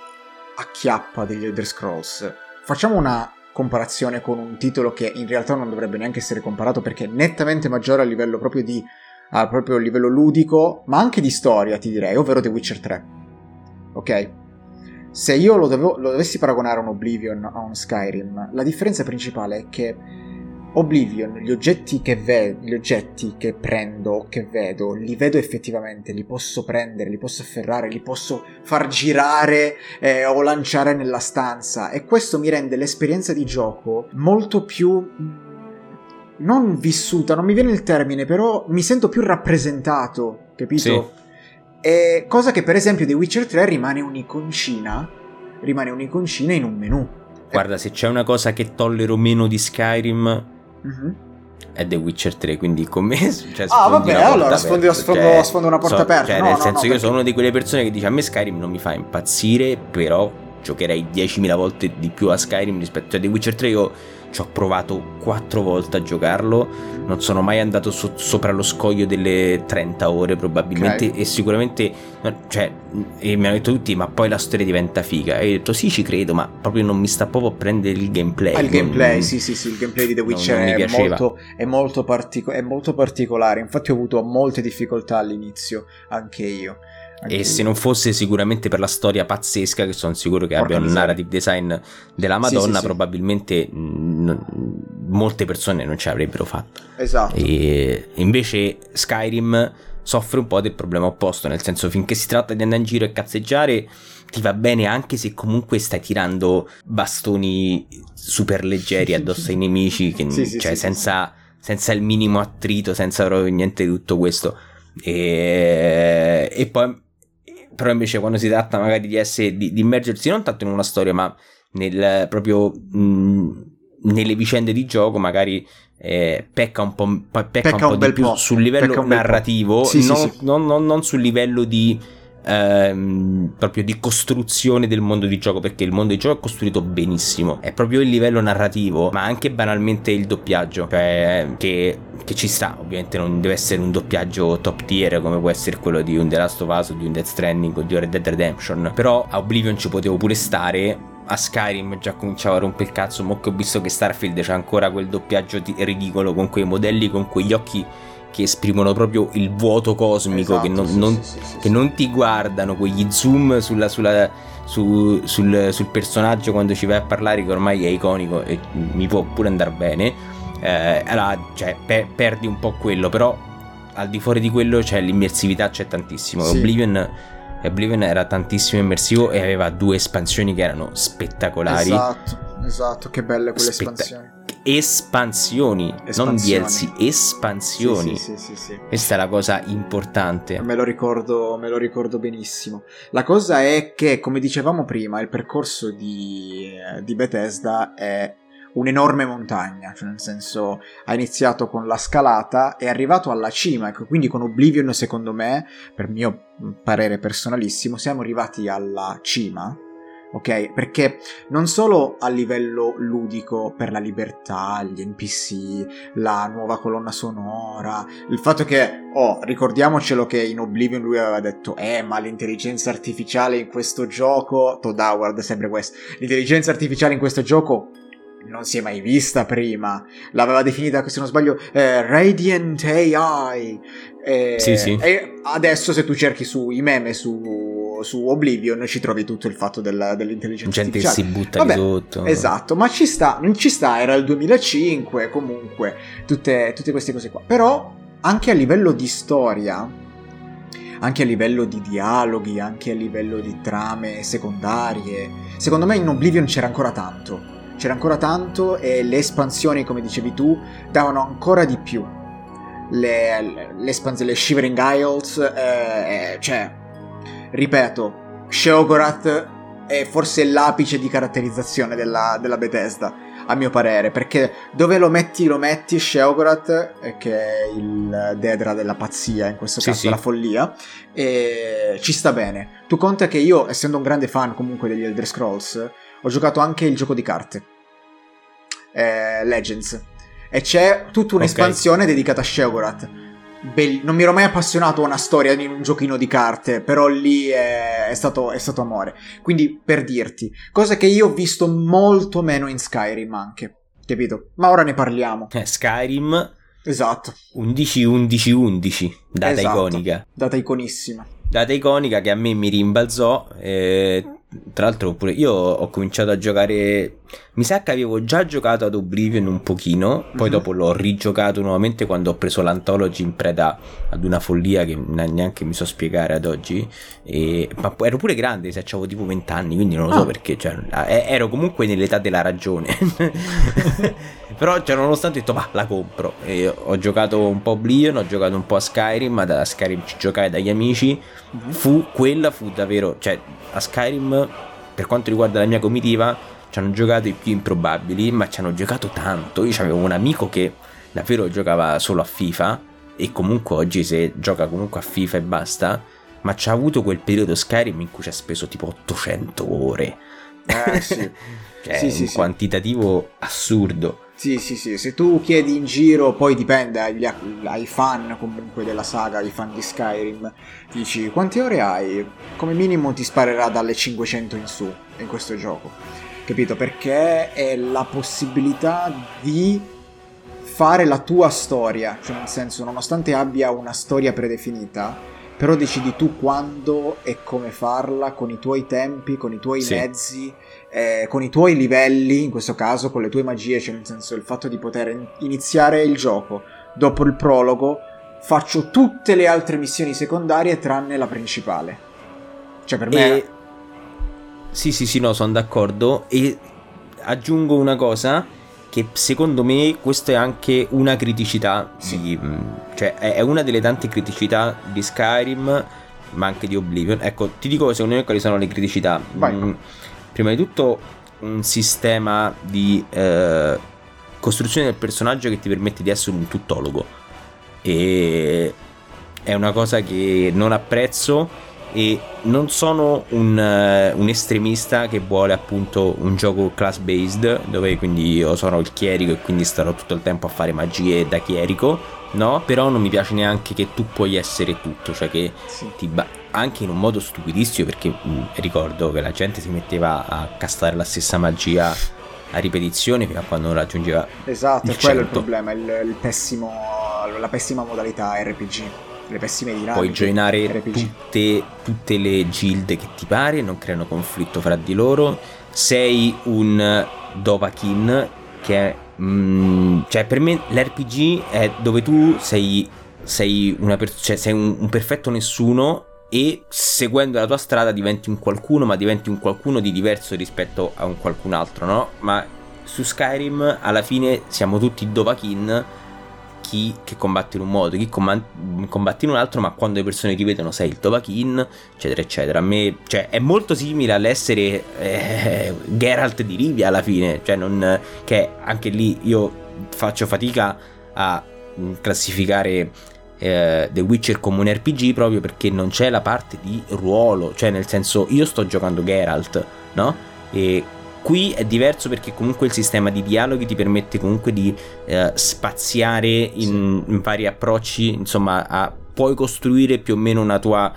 acchiappa degli Elder Scrolls? Facciamo una comparazione con un titolo che in realtà non dovrebbe neanche essere comparato perché è nettamente maggiore a livello proprio di a proprio livello ludico, ma anche di storia, ti direi, ovvero The Witcher 3. Ok? Se io lo, dovevo, lo dovessi paragonare a un Oblivion, a un Skyrim, la differenza principale è che Oblivion, gli oggetti che, ve- gli oggetti che prendo, che vedo, li vedo effettivamente, li posso prendere, li posso afferrare, li posso far girare eh, o lanciare nella stanza e questo mi rende l'esperienza di gioco molto più non vissuta, non mi viene il termine, però mi sento più rappresentato, capito? Sì. E cosa che per esempio The Witcher 3 rimane un'iconcina, rimane un'iconcina in un menu. Guarda, se c'è una cosa che tollero meno di Skyrim mm-hmm. è The Witcher 3, quindi con me cioè, Ah, vabbè, allora sfondo, sfondo, cioè, sfondo, una porta so, aperta. Cioè, no, nel no, senso no, io perché... sono una di quelle persone che dice a me Skyrim non mi fa impazzire, però giocherei 10.000 volte di più a Skyrim rispetto a cioè, The Witcher 3 io ci ho provato quattro volte a giocarlo, non sono mai andato so- sopra lo scoglio delle 30 ore probabilmente okay. e sicuramente, cioè, e mi hanno detto tutti, ma poi la storia diventa figa. E io ho detto sì, ci credo, ma proprio non mi sta proprio a prendere il gameplay. Ah, il gameplay, non, sì, sì, sì, il gameplay di The Witcher non è, molto, è, molto partico- è molto particolare, infatti ho avuto molte difficoltà all'inizio, anche io. E se non fosse sicuramente per la storia pazzesca, che sono sicuro che abbia un narrative design della Madonna, sì, sì, probabilmente mh, molte persone non ce l'avrebbero fatta. Esatto. E invece Skyrim soffre un po' del problema opposto, nel senso finché si tratta di andare in giro e cazzeggiare ti va bene anche se comunque stai tirando bastoni super leggeri addosso ai nemici, che, cioè senza, senza il minimo attrito, senza proprio niente di tutto questo. E, e poi però invece quando si tratta magari di, essere, di, di immergersi non tanto in una storia, ma nel, proprio mh, nelle vicende di gioco, magari eh, pecca un po', pecca pecca un po' un di più po'. sul livello narrativo, sì, non, sì, sì. Non, non, non sul livello di ehm, proprio di costruzione del mondo di gioco perché il mondo di gioco è costruito benissimo. È proprio il livello narrativo ma anche banalmente il doppiaggio cioè che, che ci sta. Ovviamente non deve essere un doppiaggio top tier come può essere quello di un The Last of Us o di un Death Stranding o di Red Dead Redemption. Però a Oblivion ci potevo pure stare. A Skyrim già cominciava a rompere il cazzo, mo che ho visto che Starfield c'è ancora quel doppiaggio ridicolo con quei modelli, con quegli occhi che esprimono proprio il vuoto cosmico, esatto, che, non, sì, non, sì, sì, che non, ti guardano, quegli zoom sulla, sulla, su, sul, sul, personaggio quando ci vai a parlare, che ormai è iconico e mi può pure andare bene. Eh, allora, cioè, per, perdi un po' quello, però al di fuori di quello c'è l'immersività, c'è tantissimo. Oblivion, Oblivion era tantissimo immersivo e aveva due espansioni che erano spettacolari. Esatto, esatto, che belle quelle Spetta- espansioni espansioni, espansioni. non DLC, espansioni. Sì, sì, sì, Questa è la cosa importante. Me lo, ricordo, me lo ricordo benissimo. La cosa è che, come dicevamo prima, il percorso di, di Bethesda è un'enorme montagna, cioè nel senso ha iniziato con la scalata, è arrivato alla cima, ecco, quindi con Oblivion secondo me, per mio parere personalissimo, siamo arrivati alla cima ok? Perché non solo a livello ludico per la libertà, gli NPC, la nuova colonna sonora, il fatto che, oh, ricordiamocelo che in Oblivion lui aveva detto, eh, ma l'intelligenza artificiale in questo gioco, Todd Howard sempre questo, l'intelligenza artificiale in questo gioco non si è mai vista prima. L'aveva definita, se non sbaglio, eh, Radiant AI. E, sì, sì. E adesso se tu cerchi su i meme su su Oblivion ci trovi tutto il fatto della, dell'intelligenza Gente artificiale. che si butta Vabbè, sotto. Esatto, ma ci sta, non ci sta, era il 2005 comunque, tutte, tutte queste cose qua. Però anche a livello di storia, anche a livello di dialoghi, anche a livello di trame secondarie, secondo me in Oblivion c'era ancora tanto. C'era ancora tanto e le espansioni, come dicevi tu, davano ancora di più le, le, le Shivering Isles, eh, eh, cioè, ripeto, Sheogorath è forse l'apice di caratterizzazione della, della, Bethesda, a mio parere, perché dove lo metti, lo metti Sheogorath, che è il Dedra della pazzia, in questo caso sì, della follia, e ci sta bene. Tu conta che io, essendo un grande fan comunque degli Elder Scrolls, ho giocato anche il gioco di carte, eh, Legends, e c'è tutta un'espansione okay. dedicata a Sheogorath. Be- non mi ero mai appassionato a una storia di un giochino di carte, però lì è, è, stato, è stato amore. Quindi per dirti, cosa che io ho visto molto meno in Skyrim anche, capito? Ma ora ne parliamo. Eh, Skyrim Esatto. 11-11-11, data esatto. iconica. Data iconissima. Data iconica che a me mi rimbalzò. Eh, tra l'altro pure io ho cominciato a giocare mi sa che avevo già giocato ad Oblivion un pochino poi mm-hmm. dopo l'ho rigiocato nuovamente quando ho preso l'Anthology in preda ad una follia che neanche mi so spiegare ad oggi e, ma ero pure grande se avevo tipo 20 anni quindi non lo so oh. perché cioè, ero comunque nell'età della ragione però cioè, nonostante ho detto ma la compro e ho giocato un po' Oblivion ho giocato un po' a Skyrim ma da Skyrim ci giocai dagli amici mm-hmm. fu quella fu davvero cioè a Skyrim, per quanto riguarda la mia comitiva, ci hanno giocato i più improbabili, ma ci hanno giocato tanto. Io avevo un amico che davvero giocava solo a FIFA e comunque oggi se gioca comunque a FIFA e basta, ma ci ha avuto quel periodo Skyrim in cui ci ha speso tipo 800 ore. Eh sì. cioè, sì, sì, un quantitativo assurdo. Sì, sì, sì, se tu chiedi in giro, poi dipende agli, ai fan comunque della saga, ai fan di Skyrim, dici quante ore hai? Come minimo ti sparerà dalle 500 in su in questo gioco, capito? Perché è la possibilità di fare la tua storia, cioè nel senso, nonostante abbia una storia predefinita, però decidi tu quando e come farla, con i tuoi tempi, con i tuoi sì. mezzi eh, con i tuoi livelli, in questo caso con le tue magie, cioè nel senso il fatto di poter iniziare il gioco dopo il prologo, faccio tutte le altre missioni secondarie tranne la principale. Cioè per me... E... Sì, sì, sì, no, sono d'accordo. E aggiungo una cosa che secondo me questa è anche una criticità sì. di, mm, cioè è una delle tante criticità di Skyrim ma anche di Oblivion ecco ti dico secondo me quali sono le criticità. Mm, prima di tutto un sistema di eh, costruzione del personaggio che ti permette di essere un tuttologo e è una cosa che non apprezzo e non sono un, uh, un, estremista che vuole appunto un gioco class based dove quindi io sono il chierico e quindi starò tutto il tempo a fare magie da chierico no? Però non mi piace neanche che tu puoi essere tutto cioè che sì. ti ba- anche in un modo stupidissimo perché mh, mm, ricordo che la gente si metteva a castare la stessa magia a ripetizione fino a quando non raggiungeva esatto, è quello il problema, il, il pessimo, la pessima modalità RPG le pessime dinamiche puoi joinare tutte, tutte, le gilde che ti pare non creano conflitto fra di loro. Sei un Dovakin che è mm, cioè per me l'RPG è dove tu sei sei, una per- cioè sei un, un perfetto nessuno e seguendo la tua strada diventi un qualcuno, ma diventi un qualcuno di diverso rispetto a un qualcun altro, no? Ma su Skyrim alla fine siamo tutti Dovahkiin, chi che combatte in un modo, chi combatte in un altro, ma quando le persone ti vedono sei il Dovahkiin, eccetera, eccetera. A me, cioè, è molto simile all'essere eh, Geralt di Rivia alla fine, cioè non, che anche lì io faccio fatica a classificare eh, The Witcher come un RPG proprio perché non c'è la parte di ruolo, cioè nel senso io sto giocando Geralt, no? E qui è diverso perché comunque il sistema di dialoghi ti permette comunque di eh, spaziare in, in, vari approcci, insomma, a, puoi costruire più o meno una tua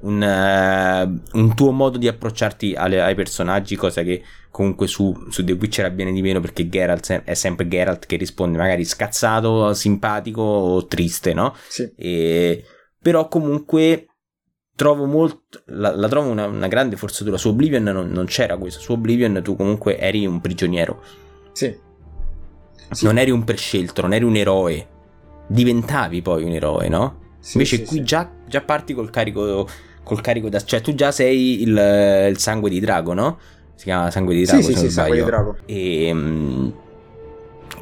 un, uh, un, tuo modo di approcciarti alle, ai personaggi, cosa che comunque su, su, The Witcher avviene di meno perché Geralt è sempre Geralt che risponde magari scazzato, simpatico o triste, no? Sì. E, però comunque trovo molto. La, la trovo una, una, grande forzatura. Su Oblivion non, non, c'era questo. Su Oblivion tu comunque eri un prigioniero. Sì. sì. Non eri un prescelto, non eri un eroe. Diventavi poi un eroe, no? Sì, Invece sì, qui già, già, parti col carico. Col carico da. Cioè, tu già sei il, il sangue di drago, no? Si chiama sangue di drago. Sì, sì, sangue di drago. E. Um,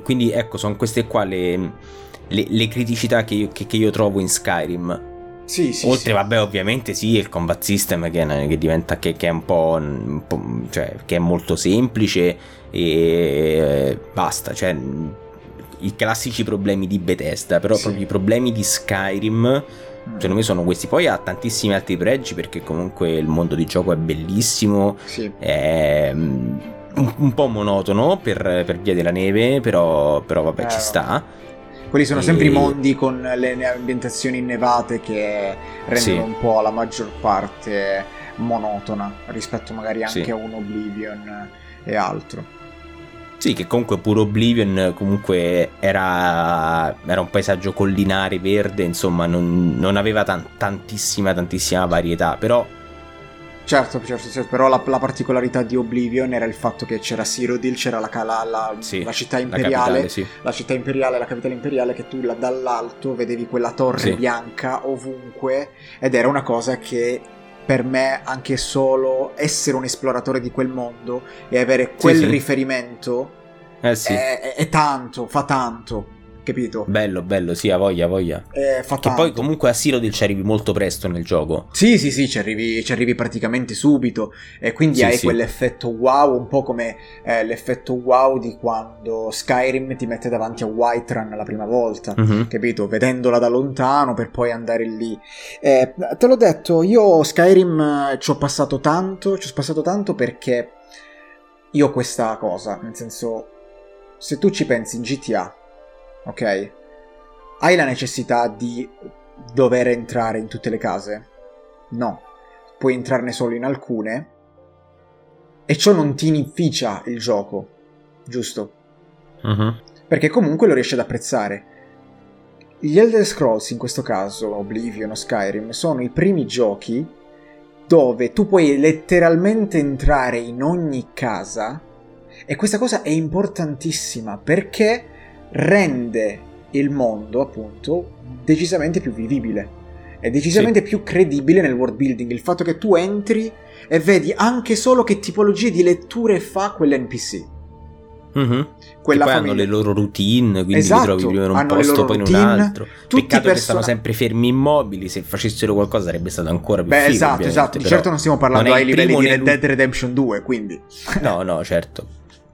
quindi ecco, sono queste qua le, le, le criticità che io, che, che io trovo in Skyrim sì, sì, Oltre, sì. vabbè, ovviamente sì, il combat system che, che diventa che, che, è un po', un po', cioè, che è molto semplice e basta, cioè i classici problemi di Bethesda, però sì. proprio i problemi di Skyrim mm. secondo me sono questi. Poi ha tantissimi altri pregi perché comunque il mondo di gioco è bellissimo, sì. è mm, un, un, po' monotono per, per, via della neve, però, però vabbè eh, ci sta. Quelli sono e... sempre i mondi con le ambientazioni innevate che rendono sì. un po' la maggior parte monotona rispetto magari anche sì. a un Oblivion e altro. Sì, che comunque pure Oblivion comunque era, era un paesaggio collinare verde, insomma non, non aveva tan- tantissima tantissima varietà, però Certo, certo, certo, però la, la, particolarità di Oblivion era il fatto che c'era Cyrodiil, c'era la, la, la, sì, città imperiale, la, capitale, sì. la città imperiale, la capitale imperiale, che tu dall'alto vedevi quella torre sì. bianca ovunque ed era una cosa che per me anche solo essere un esploratore di quel mondo e avere quel riferimento eh, è, è, è tanto, fa tanto capito? Bello, bello, sì, ha voglia, voglia. Eh, che poi comunque a Cyrodiil ci arrivi molto presto nel gioco. Sì, sì, sì, ci arrivi, ci arrivi praticamente subito e quindi sì, hai sì. quell'effetto wow, un po' come eh, l'effetto wow di quando Skyrim ti mette davanti a Whiterun la prima volta, mm-hmm. capito? Vedendola da lontano per poi andare lì. Eh, te l'ho detto, io Skyrim eh, ci ho passato tanto, ci ho passato tanto perché io ho questa cosa, nel senso, se tu ci pensi in GTA, ok? Hai la necessità di dover entrare in tutte le case? No, puoi entrarne solo in alcune e ciò non ti inficia il gioco, giusto? Uh-huh. Perché comunque lo riesci ad apprezzare. Gli Elder Scrolls, in questo caso Oblivion o Skyrim, sono i primi giochi dove tu puoi letteralmente entrare in ogni casa e questa cosa è importantissima perché rende il mondo, appunto, decisamente più vivibile. È decisamente sì. più credibile nel world building. Il fatto che tu entri e vedi anche solo che tipologie di letture fa quell'NPC. Mm-hmm. Quella poi hanno le loro routine, quindi esatto, li trovi prima in un posto, poi in un altro. Peccato person- che stanno sempre fermi immobili. Se facessero qualcosa sarebbe stato ancora più Beh, figo, esatto, esatto. Di certo non stiamo parlando ai livelli di Red Dead Redemption 2, quindi. no, no, certo.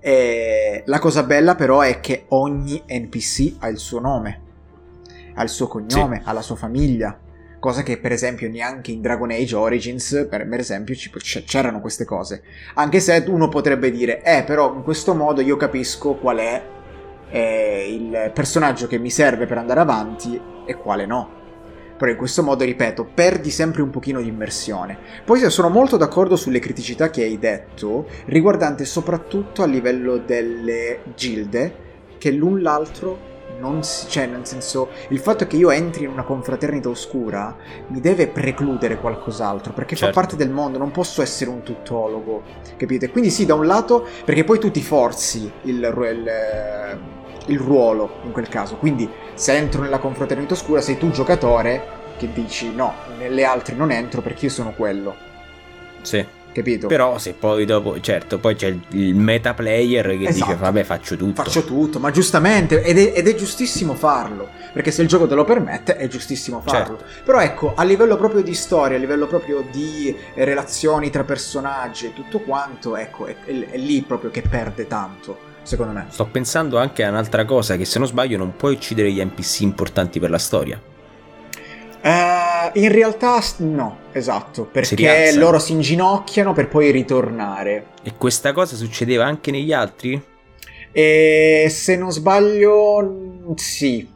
E la cosa bella però è che ogni NPC ha il suo nome, ha il suo cognome, sì. ha la sua famiglia, cosa che per esempio neanche in Dragon Age Origins, per, esempio, c'erano queste cose. Anche se uno potrebbe dire, eh però in questo modo io capisco qual è eh, il personaggio che mi serve per andare avanti e quale no però in questo modo, ripeto, perdi sempre un pochino di immersione. Poi sono molto d'accordo sulle criticità che hai detto, riguardante soprattutto a livello delle gilde, che l'un l'altro non si, cioè nel senso il fatto che io entri in una confraternita oscura mi deve precludere qualcos'altro perché certo. fa parte del mondo non posso essere un tuttologo capite quindi sì da un lato perché poi tu ti forzi il, il, il ruolo in quel caso. Quindi se entro nella confraternita oscura sei tu giocatore che dici no, nelle altre non entro perché io sono quello. Sì. Capito? Però se poi dopo, certo, poi c'è il meta player che esatto. dice vabbè faccio tutto. Faccio tutto, ma giustamente, ed è, ed è, giustissimo farlo, perché se il gioco te lo permette è giustissimo farlo. Certo. Però ecco, a livello proprio di storia, a livello proprio di relazioni tra personaggi e tutto quanto, ecco, è, è, è lì proprio che perde tanto secondo me. Sto pensando anche a un'altra cosa, che se non sbaglio non puoi uccidere gli NPC importanti per la storia. Uh, in realtà no, esatto, perché loro si inginocchiano per poi ritornare. E questa cosa succedeva anche negli altri? E se non sbaglio, sì.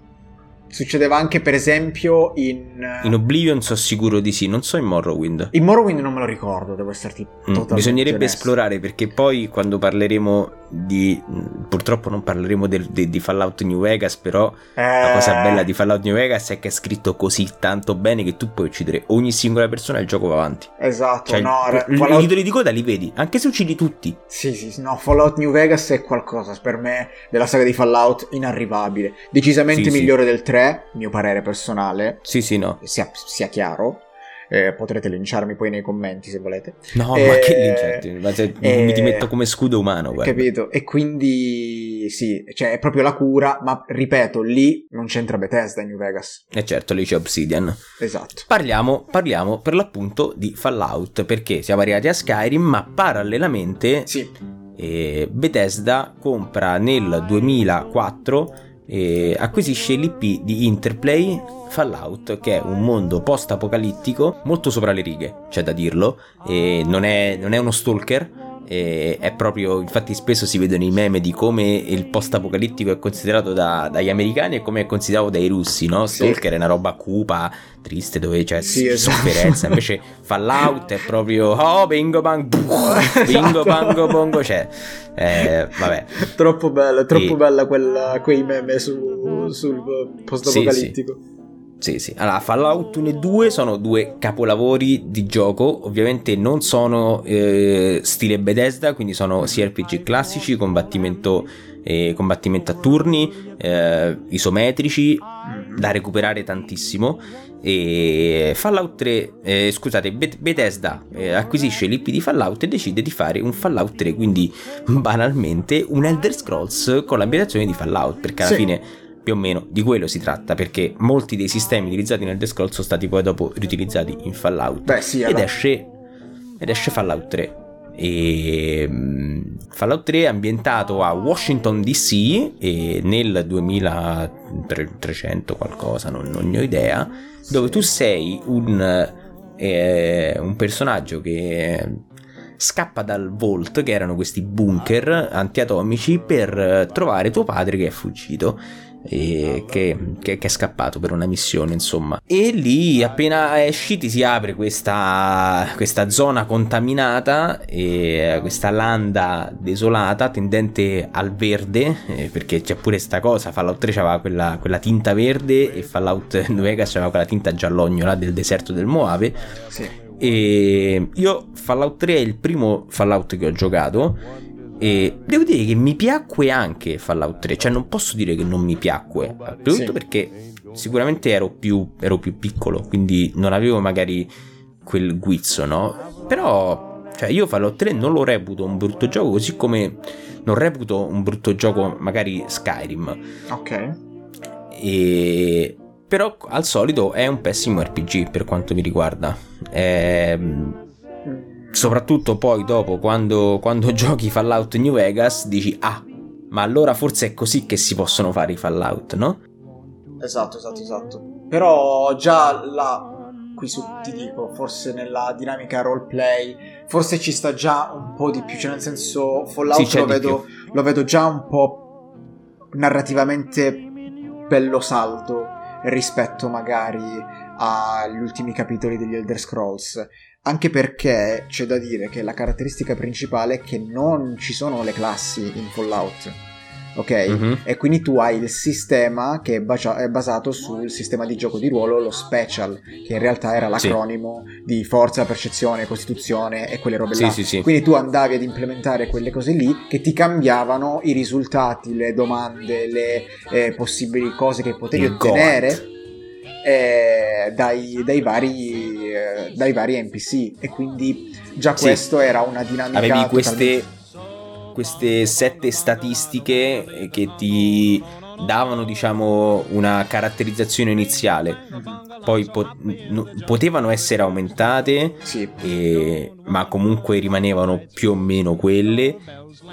Succedeva anche, per esempio, in. In Oblivion sono sicuro di sì, non so in Morrowind. In Morrowind non me lo ricordo, devo esserti mm, totalmente mm, Bisognerebbe onesto. esplorare perché poi quando parleremo di. Purtroppo non parleremo del, di, di, Fallout New Vegas, però eh... la cosa bella di Fallout New Vegas è che è scritto così tanto bene che tu puoi uccidere ogni singola persona e il gioco va avanti. Esatto, cioè, no. I Fallout... titoli di coda li vedi, anche se uccidi tutti. Sì, sì, no. Fallout New Vegas è qualcosa per me della saga di Fallout inarrivabile. Decisamente sì, migliore sì. del 3, mio parere personale. Sì, sì, no. Sia, sia chiaro. Eh, potrete linciarmi poi nei commenti se volete. No, eh, ma che linciarti? Ma se eh, mi ti metto come scudo umano, guarda. Capito? E quindi sì, cioè è proprio la cura, ma ripeto, lì non c'entra Bethesda in New Vegas. E eh certo, lì c'è Obsidian. Esatto. Parliamo, parliamo per l'appunto di Fallout, perché siamo arrivati a Skyrim, ma parallelamente sì. eh, Bethesda compra nel 2004 e acquisisce l'IP di Interplay Fallout, che è un mondo post-apocalittico molto sopra le righe, c'è da dirlo, e non è, non è uno stalker, è proprio, infatti spesso si vedono i meme di come il post-apocalittico è considerato da, dagli americani e come è considerato dai russi, no? Stalker sì. è una roba cupa, triste, dove c'è sì, esatto. sofferenza, invece Fallout è proprio oh bingo bang, bingo bango bongo, cioè, eh, vabbè. Troppo bella, troppo e... bella quella, quei meme su, sul post-apocalittico. Sì, sì. Sì. Allora, Fallout 1 e 2 sono due capolavori di gioco. Ovviamente non sono eh, stile Bethesda, quindi sono CRPG classici, combattimento, eh, combattimento a turni, eh, isometrici, da recuperare tantissimo. E Fallout 3, eh, scusate, Bethesda eh, acquisisce l'IP di Fallout e decide di fare un Fallout 3, quindi banalmente un Elder Scrolls con l'ambientazione di Fallout, perché alla sì. fine più o meno di quello si tratta perché molti dei sistemi utilizzati nel The Scrolls sono stati poi dopo riutilizzati in Fallout. Beh, sì, ed, esce, ed esce Fallout 3 e um, Fallout 3 è ambientato a Washington DC e nel 2300 qualcosa non, non ne ho idea sì. dove tu sei un, eh, un personaggio che scappa dal Vault, che erano questi bunker antiatomici, per trovare tuo padre che è fuggito che, che, che, è scappato per una missione, insomma. E lì, appena esci, ti si apre questa, questa zona contaminata, e questa landa desolata tendente al verde, eh, perché c'è pure sta cosa, Fallout 3 aveva quella, quella tinta verde e Fallout New Vegas aveva quella tinta giallognola del deserto del Mojave. Sì. E io Fallout 3 è il primo Fallout che ho giocato e devo dire che mi piacque anche Fallout 3, cioè non posso dire che non mi piacque, prima sì. perché sicuramente ero più, ero più piccolo, quindi non avevo magari quel guizzo, no? Però, cioè io Fallout 3 non lo reputo un brutto gioco, così come non reputo un brutto gioco magari Skyrim. Ok. E... Però al solito è un pessimo RPG per quanto mi riguarda. È soprattutto poi dopo quando, quando giochi Fallout New Vegas dici ah ma allora forse è così che si possono fare i Fallout no? esatto esatto esatto. Però già là qui su ti dico forse nella dinamica roleplay forse ci sta già un po' di più cioè nel senso Fallout sì, lo, vedo, lo vedo già un po' narrativamente bello saldo rispetto magari agli ultimi capitoli degli Elder Scrolls anche perché c'è da dire che la caratteristica principale è che non ci sono le classi in Fallout. Ok? Mm-hmm. E quindi tu hai il sistema che è, bacia- è, basato sul sistema di gioco di ruolo, lo special, che in realtà era l'acronimo sì. di forza, percezione, costituzione e quelle robe sì, là. Sì, quindi tu andavi ad implementare quelle cose lì che ti cambiavano i risultati, le domande, le eh, possibili cose che potevi il ottenere. God eh, dai, dai, vari, eh, dai, vari, NPC e quindi già sì. questo era una dinamica avevi queste, queste sette statistiche che ti davano diciamo una caratterizzazione iniziale mm-hmm. poi po- n- potevano essere aumentate sì. e- ma comunque rimanevano più o meno quelle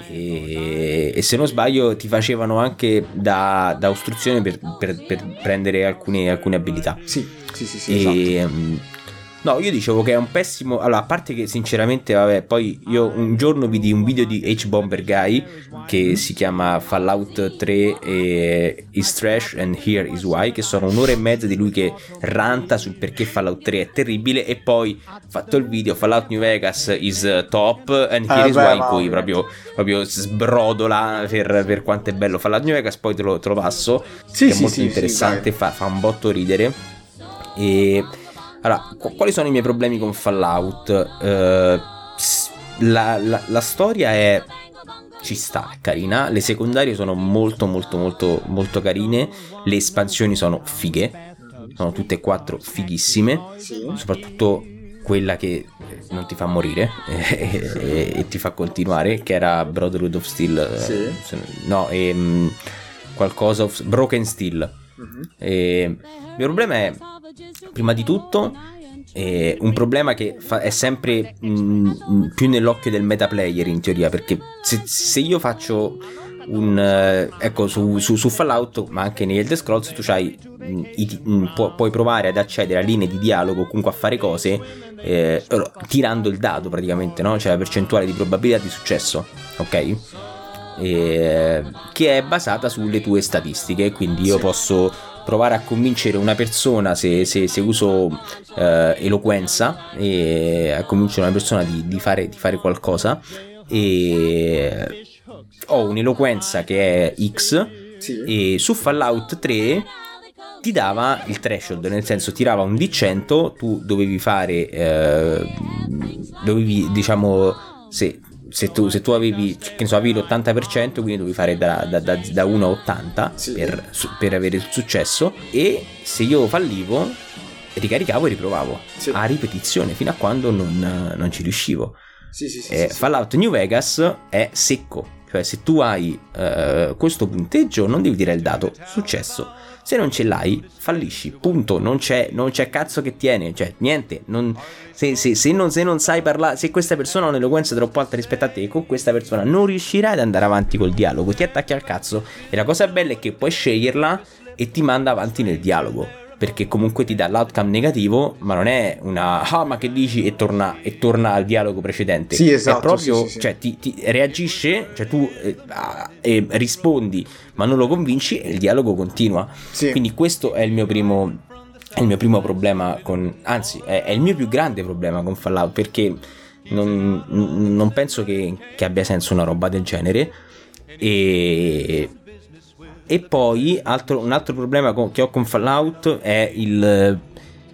e, e se non sbaglio ti facevano anche da, da ostruzione per, per, per, prendere alcune, alcune abilità sì sì sì, sì e, esatto. No, io dicevo che è un pessimo. Allora, a parte che sinceramente, vabbè, poi io un giorno vidi un video di H-Bomber Guy che si chiama Fallout 3 e Is Trash and Here Is Why, che sono un'ora e mezza di lui che ranta sul perché Fallout 3 è terribile e poi fatto il video Fallout New Vegas is top and Here ah, Is beh, Why in cui proprio, proprio sbrodola per, per, quanto è bello Fallout New Vegas, poi te lo, te lo passo, sì, che sì, è molto sì, interessante, fa, fa un botto ridere e allora, quali sono i miei problemi con Fallout? Uh, la, la, la, storia è ci sta, è carina. Le secondarie sono molto, molto, molto, molto carine. Le espansioni sono fighe. Sono tutte e quattro fighissime. Sì. Soprattutto quella che non ti fa morire e, e, e, ti fa continuare, che era Brotherhood of Steel. Sì. No, e, um, qualcosa of Broken Steel. E, il mio problema è prima di tutto è un problema che fa, è sempre mh, mm, più nell'occhio del meta player in teoria perché se, se io faccio un uh, ecco su, su, su, Fallout ma anche negli Elder Scrolls tu hai mh, i, mh, pu- puoi provare ad accedere a linee di dialogo o comunque a fare cose eh, tirando il dado praticamente no? cioè la percentuale di probabilità di successo ok eh, che è basata sulle tue statistiche quindi io posso provare a convincere una persona se, se, se uso eh, eloquenza e a convincere una persona di, di, fare, di fare qualcosa e ho un'eloquenza che è X sì. e su Fallout 3 ti dava il threshold, nel senso tirava un D100, tu dovevi fare, eh, dovevi diciamo, se se tu, se tu avevi, che so, avevi l'80%, quindi dovevi fare da, da, da, da 1 a 80 sì. per, per, avere il successo. E se io fallivo, ricaricavo e riprovavo sì. a ripetizione fino a quando non, non ci riuscivo. Sì, sì, sì, eh, Fallout New Vegas è secco, cioè se tu hai eh, questo punteggio non devi dire il dato successo se non ce l'hai, fallisci. Punto. Non c'è, non c'è cazzo che tiene. Cioè, niente. Non, se, se, se, non, se, non, sai parlare, se questa persona ha un'eloquenza troppo alta rispetto a te, con questa persona non riuscirai ad andare avanti col dialogo. Ti attacchi al cazzo. E la cosa bella è che puoi sceglierla e ti manda avanti nel dialogo perché comunque ti dà l'outcome negativo, ma non è una ah ma che dici e torna, e torna al dialogo precedente. Sì, esatto. È proprio, sì, sì, cioè ti, ti, reagisce, cioè tu eh, eh, rispondi ma non lo convinci e il dialogo continua. Sì. Quindi questo è il mio primo, è il mio primo problema con, anzi è, è il mio più grande problema con Fallout perché non, non penso che, che abbia senso una roba del genere e e poi altro, un altro problema che ho con Fallout è il,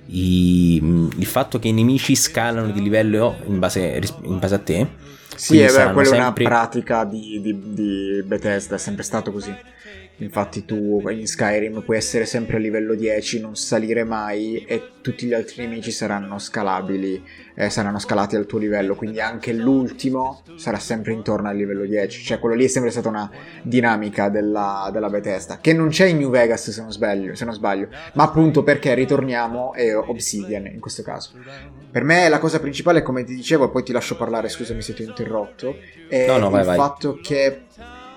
i, il, fatto che i nemici scalano di livello in base, in base a te. Sì, è vero, quella sempre... è una pratica di, di, di Bethesda, è sempre stato così. Infatti tu in Skyrim puoi essere sempre a livello 10, non salire mai e tutti gli altri nemici saranno scalabili, eh, saranno scalati al tuo livello, quindi anche l'ultimo sarà sempre intorno al livello 10. Cioè quello lì è sempre stata una dinamica della, della Bethesda, che non c'è in New Vegas se non, sbaglio, se non sbaglio, ma appunto perché ritorniamo è Obsidian in questo caso. Per me la cosa principale, come ti dicevo, e poi ti lascio parlare, scusami se ti ho interrotto, è no, no, vai, il vai. fatto che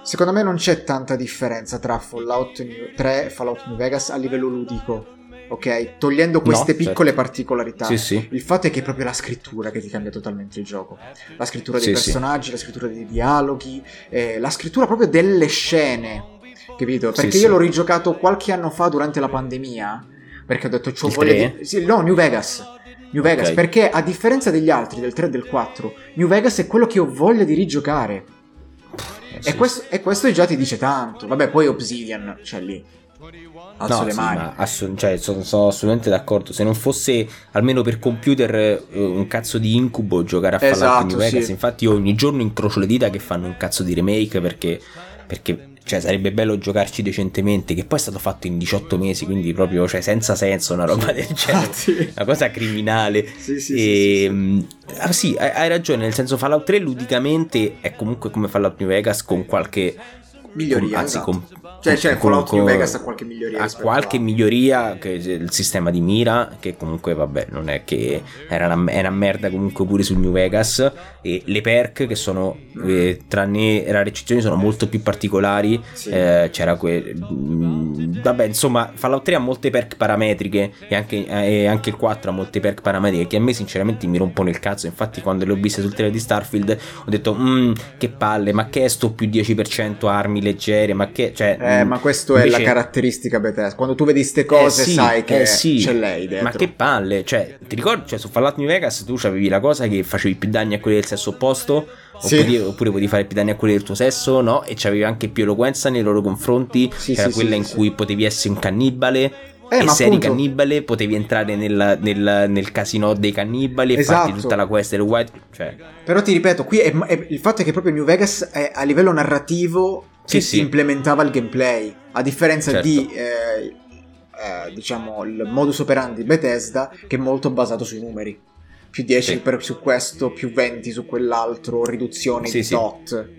Secondo me non c'è tanta differenza tra Fallout 3 e Fallout New Vegas a livello ludico. Ok, togliendo queste no, piccole certo. particolarità, sì, sì. il fatto è che è proprio la scrittura che ti cambia totalmente il gioco. La scrittura dei sì, personaggi, la scrittura dei dialoghi, eh, la scrittura proprio delle scene. Capito? Perché io l'ho rigiocato qualche anno fa durante la pandemia. Perché ho detto, c'ho voglia di. Sì, no, New Vegas. New Vegas, okay. perché a differenza degli altri, del 3 e del 4, New Vegas è quello che ho voglia di rigiocare. E, questo, e, questo, già ti dice tanto. Vabbè, poi Obsidian, c'è cioè lì. Alzo no, le sì, mani. Assolut- cioè, sono, sono, assolutamente d'accordo. Se non fosse almeno per computer eh, un cazzo di incubo giocare a Fallout esatto, New Vegas, sì. infatti io ogni giorno incrocio le dita che fanno un cazzo di remake perché, perché cioè sarebbe bello giocarci decentemente che poi è stato fatto in 18 mesi quindi proprio cioè, senza senso una roba del genere. Una cosa criminale. Sì sì, e, sì, sì, ah, sì hai ragione nel senso Fallout 3 ludicamente è comunque come Fallout New Vegas con qualche miglioria anzi esatto. con Cioè, cioè Fallout New Vegas ha qualche miglioria. Ha qualche a... miglioria, che il sistema di mira, che comunque vabbè, non è che era una, è una merda comunque pure sul New Vegas. E le perk che sono, eh, tranne rare eccezioni, sono molto più particolari. Sì. Eh, c'era quel... Mm, vabbè, insomma, Fallout 3 ha molte perk parametriche e anche, e anche il 4 ha molte perk parametriche che a me sinceramente mi rompono il cazzo. Infatti quando le ho viste sul trailer di Starfield ho detto, mm, che palle, ma che è sto più 10% armi leggere, ma che... Cioè, eh, eh, ma questo invece... è la caratteristica Bethesda. Quando tu vedi queste cose, eh sì, sai che eh sì. c'è lei dentro. Ma che palle, cioè, ti ricordi, cioè, su Fallout New Vegas tu avevi la cosa che facevi più danni a quelli del sesso opposto. Sì. Oppure, oppure potevi fare più danni a quelli del tuo sesso, no? E c'avevi anche più eloquenza nei loro confronti. Sì, che era quella in cui potevi essere un cannibale. Eh, e se eri cannibale potevi entrare nel, nel, nel, casino dei cannibali e esatto. farti tutta la quest del white. Cioè. Però ti ripeto, qui è, è, il fatto è che proprio New Vegas è, a livello narrativo che sì, si implementava il gameplay, a differenza certo. di eh, eh, diciamo il modus operandi Bethesda che è molto basato sui numeri. Più 10 sì. per, su questo, più 20 su quell'altro, riduzione sì, di tot.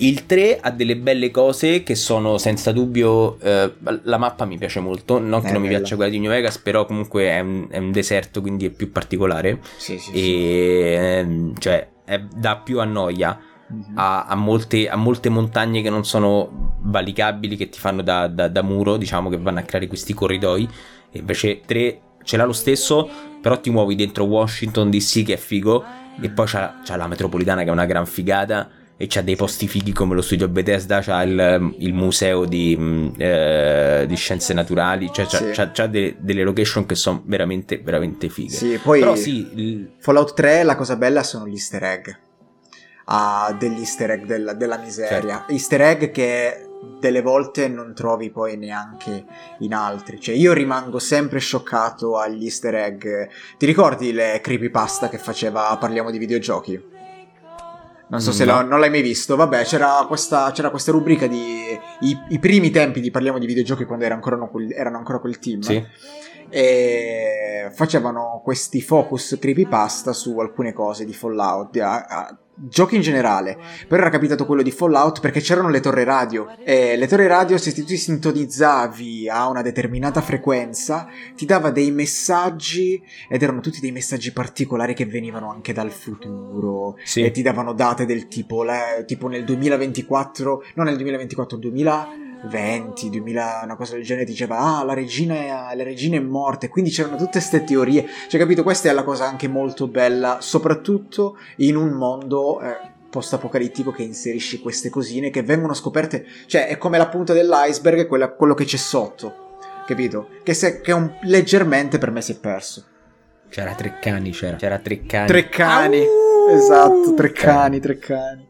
Il 3 ha delle belle cose che sono senza dubbio. Eh, la mappa mi piace molto. Non che è non bella. mi piaccia quella di New Vegas, però comunque è un, è un deserto, quindi è più particolare. Sì, sì. E ehm, cioè è, dà più a noia mm-hmm. a, a, molte, a, molte, montagne che non sono valicabili, che ti fanno da, da, da, muro, diciamo che vanno a creare questi corridoi. E invece 3 ce l'ha lo stesso, però ti muovi dentro Washington DC che è figo. E poi c'ha, c'ha la metropolitana che è una gran figata e c'ha dei posti fighi come lo studio Bethesda, c'ha il, il museo di, mm, eh, di, scienze naturali, cioè c'ha, sì. c'ha, c'ha delle, delle, location che sono veramente, veramente fighe. Sì, poi Però sì, il... Fallout 3 la cosa bella sono gli easter egg a degli easter egg della, della miseria. Certo. Easter egg che delle volte non trovi poi neanche in altri. Cioè, io rimango sempre scioccato agli easter egg. Ti ricordi le creepypasta che faceva Parliamo di videogiochi? Non so se no. non l'hai mai visto. Vabbè, c'era questa, c'era questa rubrica di i, i, primi tempi di Parliamo di videogiochi quando era ancora, erano ancora quel team. Sì. E facevano questi focus creepypasta su alcune cose di Fallout. A, a, giochi in generale, però era capitato quello di Fallout perché c'erano le torri radio. E le torri radio se tu ti sintonizzavi a una determinata frequenza ti dava dei messaggi ed erano tutti dei messaggi particolari che venivano anche dal futuro. Sì. e ti davano date del tipo, le, tipo nel 2024, non nel 2024, 2000 20, 2000, una cosa del genere, diceva ah la regina, è, la regina è morta, quindi c'erano tutte queste teorie, cioè capito, questa è la cosa anche molto bella, soprattutto in un mondo eh, post-apocalittico che inserisci queste cosine che vengono scoperte, cioè è come la punta dell'iceberg, quella, quello che c'è sotto, capito? Che, se, che un, leggermente per me si è perso. C'era tre cani, c'era. C'era tre cani. Tre cani. Au! Esatto, tre cani, tre cani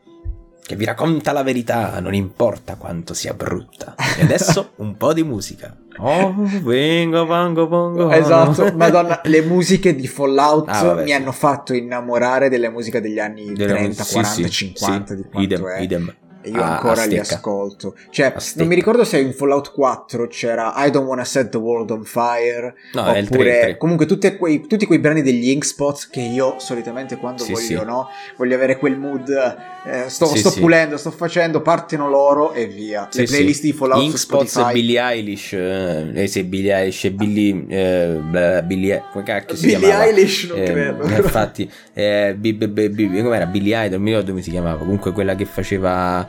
che vi racconta la verità, non importa quanto sia brutta. E adesso un po' di musica. Oh, vengo, vango, bongo. Esatto, madonna, le musiche di Fallout ah, vabbè, mi sì. hanno fatto innamorare delle musiche degli anni delle 30, mus- 40, sì, 50 sì, di quanto idem, è. Idem e io ah, ancora li ascolto. Cioè, non mi ricordo se in Fallout 4 c'era I Don't Wanna Set the World on Fire. No, oppure, è il 3, il 3. comunque quei, tutti quei brani degli Inkspots che io solitamente quando sì, voglio, sì. no? Voglio avere quel mood. Eh, sto, sì, sto pulendo, sto facendo, partono loro e via. Le playlist di Fallout Inkspots e Billie Eilish. Eh, eh sì, Billie Eilish e Billie. Eh, Billie. Come cacchio si Billie chiamava? Eilish, non eh, credo. Infatti, eh, b, b, b, com'era? Billie Idol, non mi ricordo come si chiamava. Comunque quella che faceva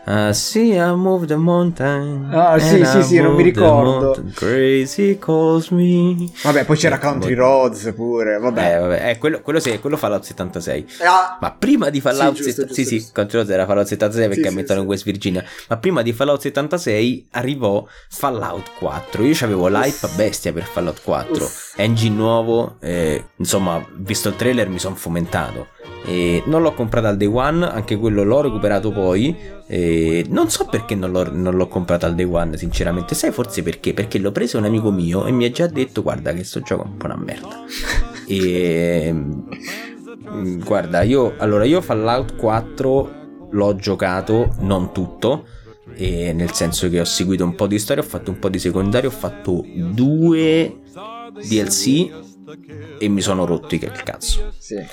Uh, see, I moved the mountain. Ah, sì, sì, sì, non mi ricordo. Crazy calls me. Vabbè, poi c'era Country Roads pure. Vabbè, eh, vabbè. Eh, quello, quello, sì, quello Fallout 76. Ah. Ma prima di Fallout sì, giusto, 76, giusto, sì, giusto. sì, Country Roads era Fallout 76 perché sì, ammettono sì, in West Virginia. Ma prima di Fallout 76 arrivò Fallout 4. Io avevo l'hype bestia per Fallout 4. Uff. Engine nuovo, eh, insomma, visto il trailer mi sono fomentato. E non l'ho comprato al day one, anche quello l'ho recuperato poi. E non so perché non l'ho, non l'ho, comprato al day one, sinceramente. Sai forse perché? Perché l'ho preso un amico mio e mi ha già detto: Guarda, che sto gioco è un po' una merda. e mm, guarda, io allora io Fallout 4 l'ho giocato, non tutto. E nel senso che ho seguito un po' di storia, ho fatto un po' di secondario, ho fatto due DLC e mi sono rotto il cazzo. Sì.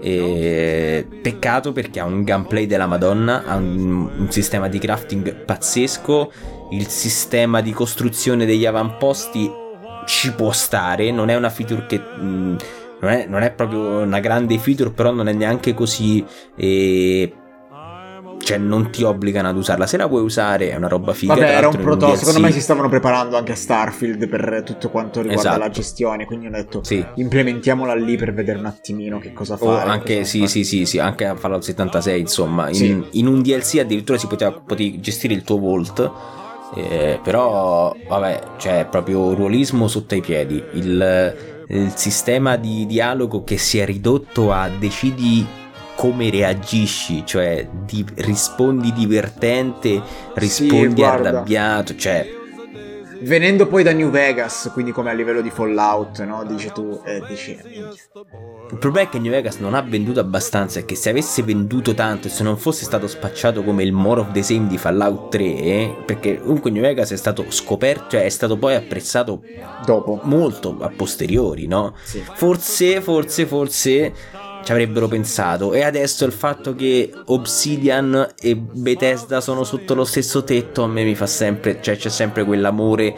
E... Peccato perché ha un gameplay della Madonna, ha un, un, sistema di crafting pazzesco, il sistema di costruzione degli avamposti ci può stare, non è una feature che... Mh, non, è, non è, proprio una grande feature, però non è neanche così... Eh, cioè non ti obbligano ad usarla. Se la vuoi usare è una roba figa. Vabbè, era un prototipo. Secondo me si stavano preparando anche a Starfield per tutto quanto riguarda esatto. la gestione. Quindi hanno detto sì. implementiamola lì per vedere un attimino che cosa. O anche, sì, fare. sì, sì, sì, anche a Fallout 76, insomma. In, sì. in un DLC addirittura si poteva potevi gestire il tuo Vault. Eh, però, vabbè, cioè, proprio ruolismo sotto i piedi. Il, il sistema di dialogo che si è ridotto a decidi come reagisci, cioè di, rispondi divertente, rispondi sì, arrabbiato, cioè venendo poi da New Vegas, quindi come a livello di Fallout, no? Dici tu, eh, dici... Il problema è che New Vegas non ha venduto abbastanza e che se avesse venduto tanto e se non fosse stato spacciato come il more of the same di Fallout 3, eh, perché comunque New Vegas è stato scoperto, cioè è stato poi apprezzato dopo, molto a posteriori, no? Sì. Forse, forse, forse ci avrebbero pensato. E adesso il fatto che Obsidian e Bethesda sono sotto lo stesso tetto a me mi fa sempre, cioè c'è sempre quell'amore,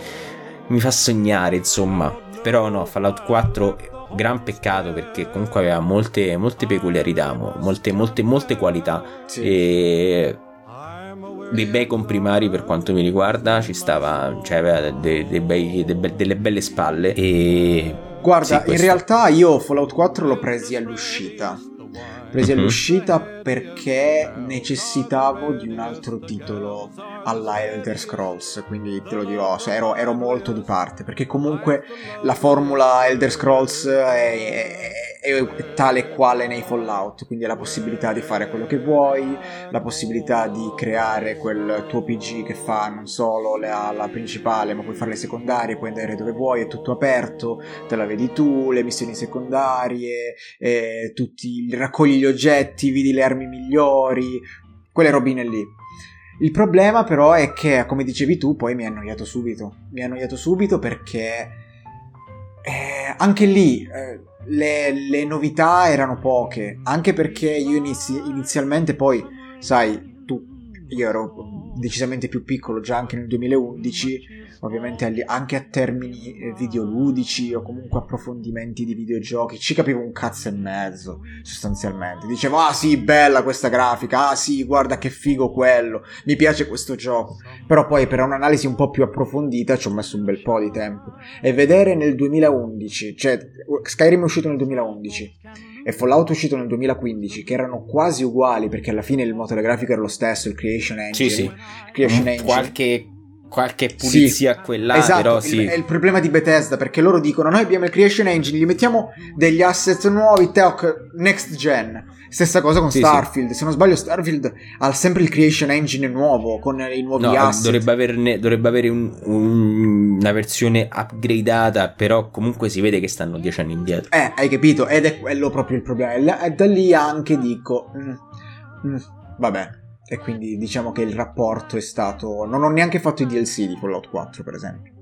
mi fa sognare insomma. Però no, Fallout 4 gran peccato perché comunque aveva molte, molte peculiarità, molte, molte, molte qualità. Sì. E dei bei comprimari per quanto mi riguarda ci stava cioè aveva dei, dei bei, dei, delle belle spalle e Guarda, sì, in realtà io Fallout 4 l'ho presi all'uscita. Presi mm-hmm. all'uscita perché necessitavo di un altro titolo alla Elder Scrolls, quindi te lo dirò, cioè ero, ero, molto di parte, perché comunque la formula Elder Scrolls è, è, è tale e quale nei Fallout, quindi la possibilità di fare quello che vuoi, la possibilità di creare quel tuo PG che fa non solo la, la principale, ma puoi fare le secondarie, puoi andare dove vuoi, è tutto aperto, te la vedi tu, le missioni secondarie, eh, tutti, raccogli gli oggetti, vedi le armi migliori, quelle robine lì. Il problema però è che, come dicevi tu, poi mi ha annoiato subito. Mi ha annoiato subito perché eh, anche lì eh, le, le, novità erano poche, anche perché io inizi- inizialmente poi, sai, tu, io ero decisamente più piccolo già anche nel 2011 ovviamente anche a termini eh, videoludici o comunque approfondimenti di videogiochi, ci capivo un cazzo e mezzo sostanzialmente. Dicevo, ah sì, bella questa grafica, ah sì, guarda che figo quello, mi piace questo gioco. Però poi per un'analisi un po' più approfondita ci ho messo un bel po' di tempo. E vedere nel 2011, cioè Skyrim è uscito nel 2011 e Fallout è uscito nel 2015, che erano quasi uguali perché alla fine il motore grafico era lo stesso, il Creation Engine. Sì, sì. Creation Engine. Qualche qualche pulizia sì, quella esatto, però sì. è il problema di Bethesda perché loro dicono noi abbiamo il creation engine gli mettiamo degli asset nuovi tech next gen stessa cosa con sì, Starfield. Sì. se non sbaglio Starfield ha sempre il creation engine nuovo con i nuovi no, asset. dovrebbe, averne, dovrebbe avere un, un, una versione upgradata però comunque si vede che stanno dieci anni indietro. Eh hai capito? Ed è quello proprio il problema. E da lì anche dico mm, mm, vabbè e quindi diciamo che il rapporto è stato... Non ho neanche fatto i DLC di Fallout 4, per esempio.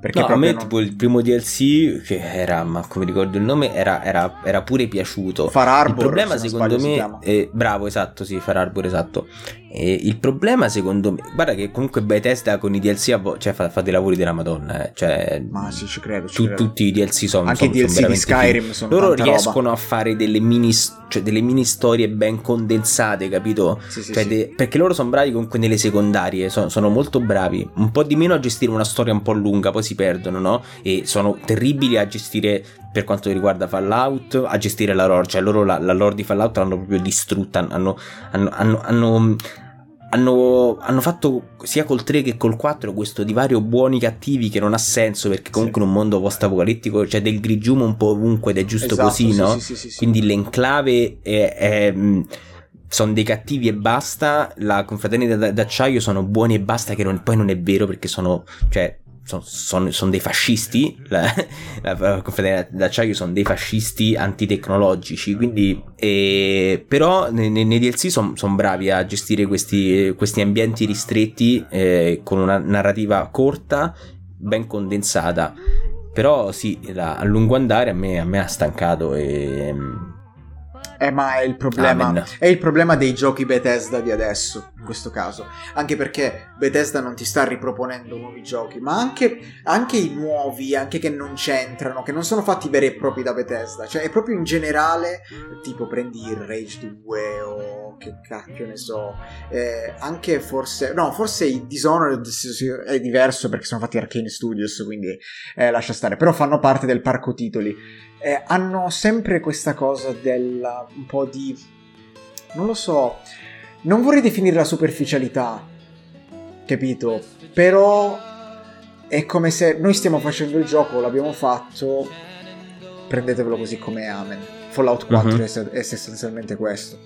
Perché no, a me non... tipo il primo DLC, che era, ma come ricordo il nome, era, era, era pure piaciuto. Far Arbor, il problema secondo me... È, bravo, esatto, sì, Far Arbor, esatto. E il problema secondo me... Guarda che comunque Bethesda con i DLC cioè, fa, fa dei lavori della madonna. Eh. Cioè, ma sì, ci credo. Ci tu, credo. Tutti i DLC sono... Anche sono, i DLC di Skyrim sono Loro riescono roba. a fare delle mini, cioè, delle mini storie ben condensate, capito? Sì, sì, cioè, sì. De, perché loro sono bravi comunque nelle secondarie, sono, sono molto bravi. Un po' di meno a gestire una storia un po' lunga, poi si perdono, no? e sono terribili a gestire per quanto riguarda Fallout, a gestire la lore, cioè loro la, la lore di Fallout l'hanno proprio distrutta, hanno, hanno, hanno, hanno hanno, hanno, fatto sia col 3 che col 4 questo divario buoni cattivi che non ha senso perché comunque sì. in un mondo post-apocalittico c'è del grigiumo un po' ovunque ed è giusto esatto, così, sì, no? Sì, Quindi l'enclave è, è, sono dei cattivi e basta, la confraternita d'acciaio sono buoni e basta che non, poi non è vero perché sono, cioè, sono, sono, sono, dei fascisti, la, la Confederazione d'acciaio sono dei fascisti antitecnologici, quindi, eh, però nei, nei DLC sono son bravi a gestire questi, questi ambienti ristretti eh, con una narrativa corta, ben condensata. Però sì, la, a lungo andare a me, a me ha stancato e... Eh, ma è il, problema, è il problema dei giochi Bethesda di adesso, in questo caso. Anche perché Bethesda non ti sta riproponendo nuovi giochi, ma anche, anche i nuovi, anche che non c'entrano, che non sono fatti veri e propri da Bethesda. Cioè, è proprio in generale, tipo prendi il Rage 2 o che cacchio ne so. Eh, anche forse... No, forse i Dishonored è diverso perché sono fatti Arcane Studios, quindi eh, lascia stare. Però fanno parte del parco titoli eh, hanno sempre questa cosa del un po' di... non lo so, non vorrei definire la superficialità, capito? Però è come se noi stiamo facendo il gioco, l'abbiamo fatto, prendetevelo così come amen. Fallout 4 uh-huh. Mhm. è, è essenzialmente questo.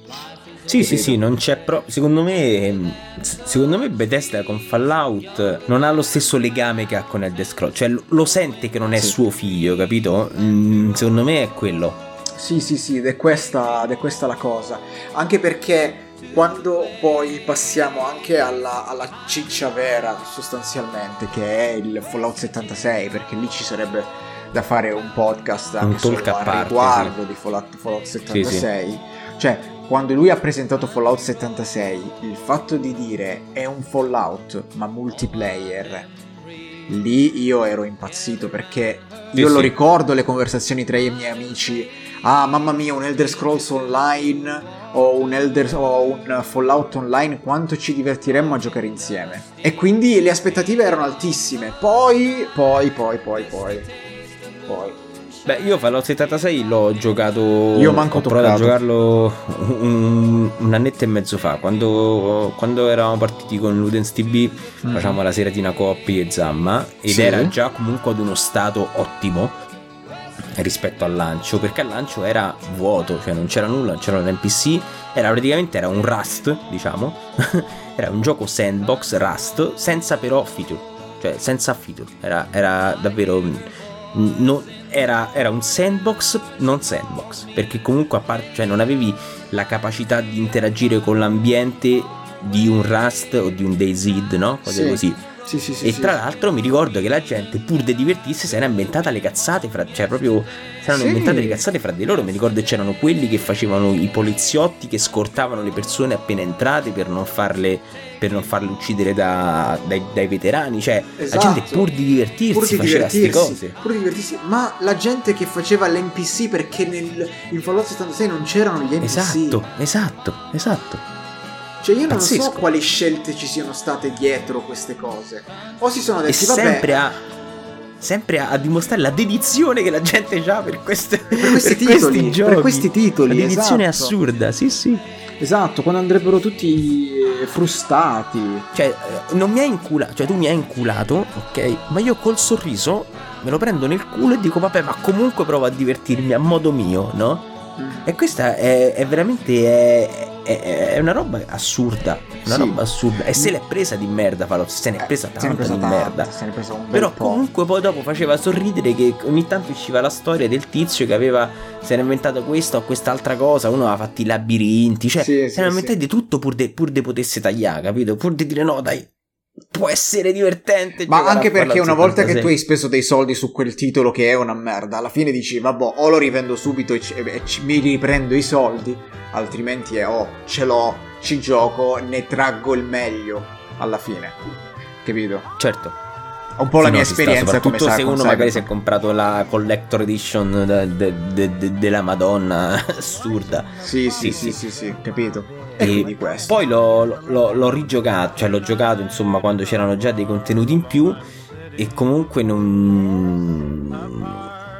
Sì, sì, sì, non c'è proprio. Secondo me, secondo me Bethesda con Fallout non ha lo stesso legame che ha con Elder Scrolls. Cioè, lo sente che non è sì. suo figlio, capito? Mm, secondo me è quello. Sì, sì, sì, ed è questa, ed è questa la cosa. Anche perché quando poi passiamo anche alla, alla, ciccia vera sostanzialmente che è il Fallout 76 perché lì ci sarebbe da fare un podcast anche un solo a riguardo sì. di Fallout, Fallout 76 sì, sì. cioè quando lui ha presentato Fallout 76, il fatto di dire è un Fallout ma multiplayer, lì io ero impazzito perché io lo ricordo le conversazioni tra i miei amici, ah mamma mia un Elder Scrolls Online o un, Elder, o un Fallout Online, quanto ci divertiremmo a giocare insieme. E quindi le aspettative erano altissime, poi, poi, poi, poi, poi, poi Beh, io Fallout 76 l'ho giocato. Io manco ho provato a giocarlo un, un, annetto e mezzo fa. Quando, quando eravamo partiti con Ludens TV, mm. facciamo la seratina Coppi e Zamma. Ed sì. era già comunque ad uno stato ottimo rispetto al lancio. Perché al lancio era vuoto, cioè non c'era nulla, non c'era un NPC. Era praticamente era un Rust, diciamo. era un gioco sandbox Rust, senza però feature. Cioè, senza feature. Era, era davvero. Non, era, era, un sandbox non sandbox perché comunque a parte cioè non avevi la capacità di interagire con l'ambiente di un Rust o di un DayZ no? cose sì. così sì, sì, sì, e tra l'altro mi ricordo che la gente, pur di divertirsi, si era inventata le cazzate, fra, cioè proprio si erano inventate le cazzate fra di loro. Mi ricordo che c'erano quelli che facevano i poliziotti che scortavano le persone appena entrate per non farle, per non farle uccidere da, dai, dai, veterani. Cioè, esatto. la gente esatto. pur di divertirsi pur di faceva queste cose. Pur di divertirsi, ma la gente che faceva l'NPC perché nel, in Fallout 76 non c'erano gli NPC. Esatto, esatto, esatto. Cioè io non Pazzesco. so quali scelte ci siano state dietro queste cose. O si sono detti, e vabbè... Sempre a, sempre a, dimostrare la dedizione che la gente ha per, queste, per, questi, per titoli, questi giochi. Per questi titoli, Una dedizione esatto. assurda, sì sì. Esatto, quando andrebbero tutti eh, frustati. Cioè, eh, non mi hai inculato, cioè tu mi hai inculato, ok? Ma io col sorriso me lo prendo nel culo e dico, vabbè, ma comunque provo a divertirmi a modo mio, no? E questa è, è veramente... È, è, è, una roba assurda. Una sì. roba assurda. E se l'è presa di merda, Fallout. Se ne è presa tanta presa di tanta, merda. Se Però po'. comunque poi dopo faceva sorridere che ogni tanto usciva la storia del tizio che aveva. Si era inventato questo o quest'altra cosa. Uno aveva fatto i labirinti. Cioè, sì, si era inventato sì. di tutto pur di pur de potesse tagliare, capito? Pur di dire no, dai può essere divertente. Ma anche perché una volta che tu hai speso dei soldi su quel titolo che è una merda, alla fine dici, vabbè, o lo rivendo subito e, c- e c- mi riprendo i soldi, altrimenti è, oh, ce l'ho, ci gioco, ne traggo il meglio alla fine. Capito? Certo un po' la mia esperienza sta, come se uno magari si è comprato la collector edition de, de, de, della Madonna assurda sì sì sì sì, sì, sì capito e poi l'ho, l'ho, l'ho, rigiocato cioè l'ho giocato insomma quando c'erano già dei contenuti in più e comunque non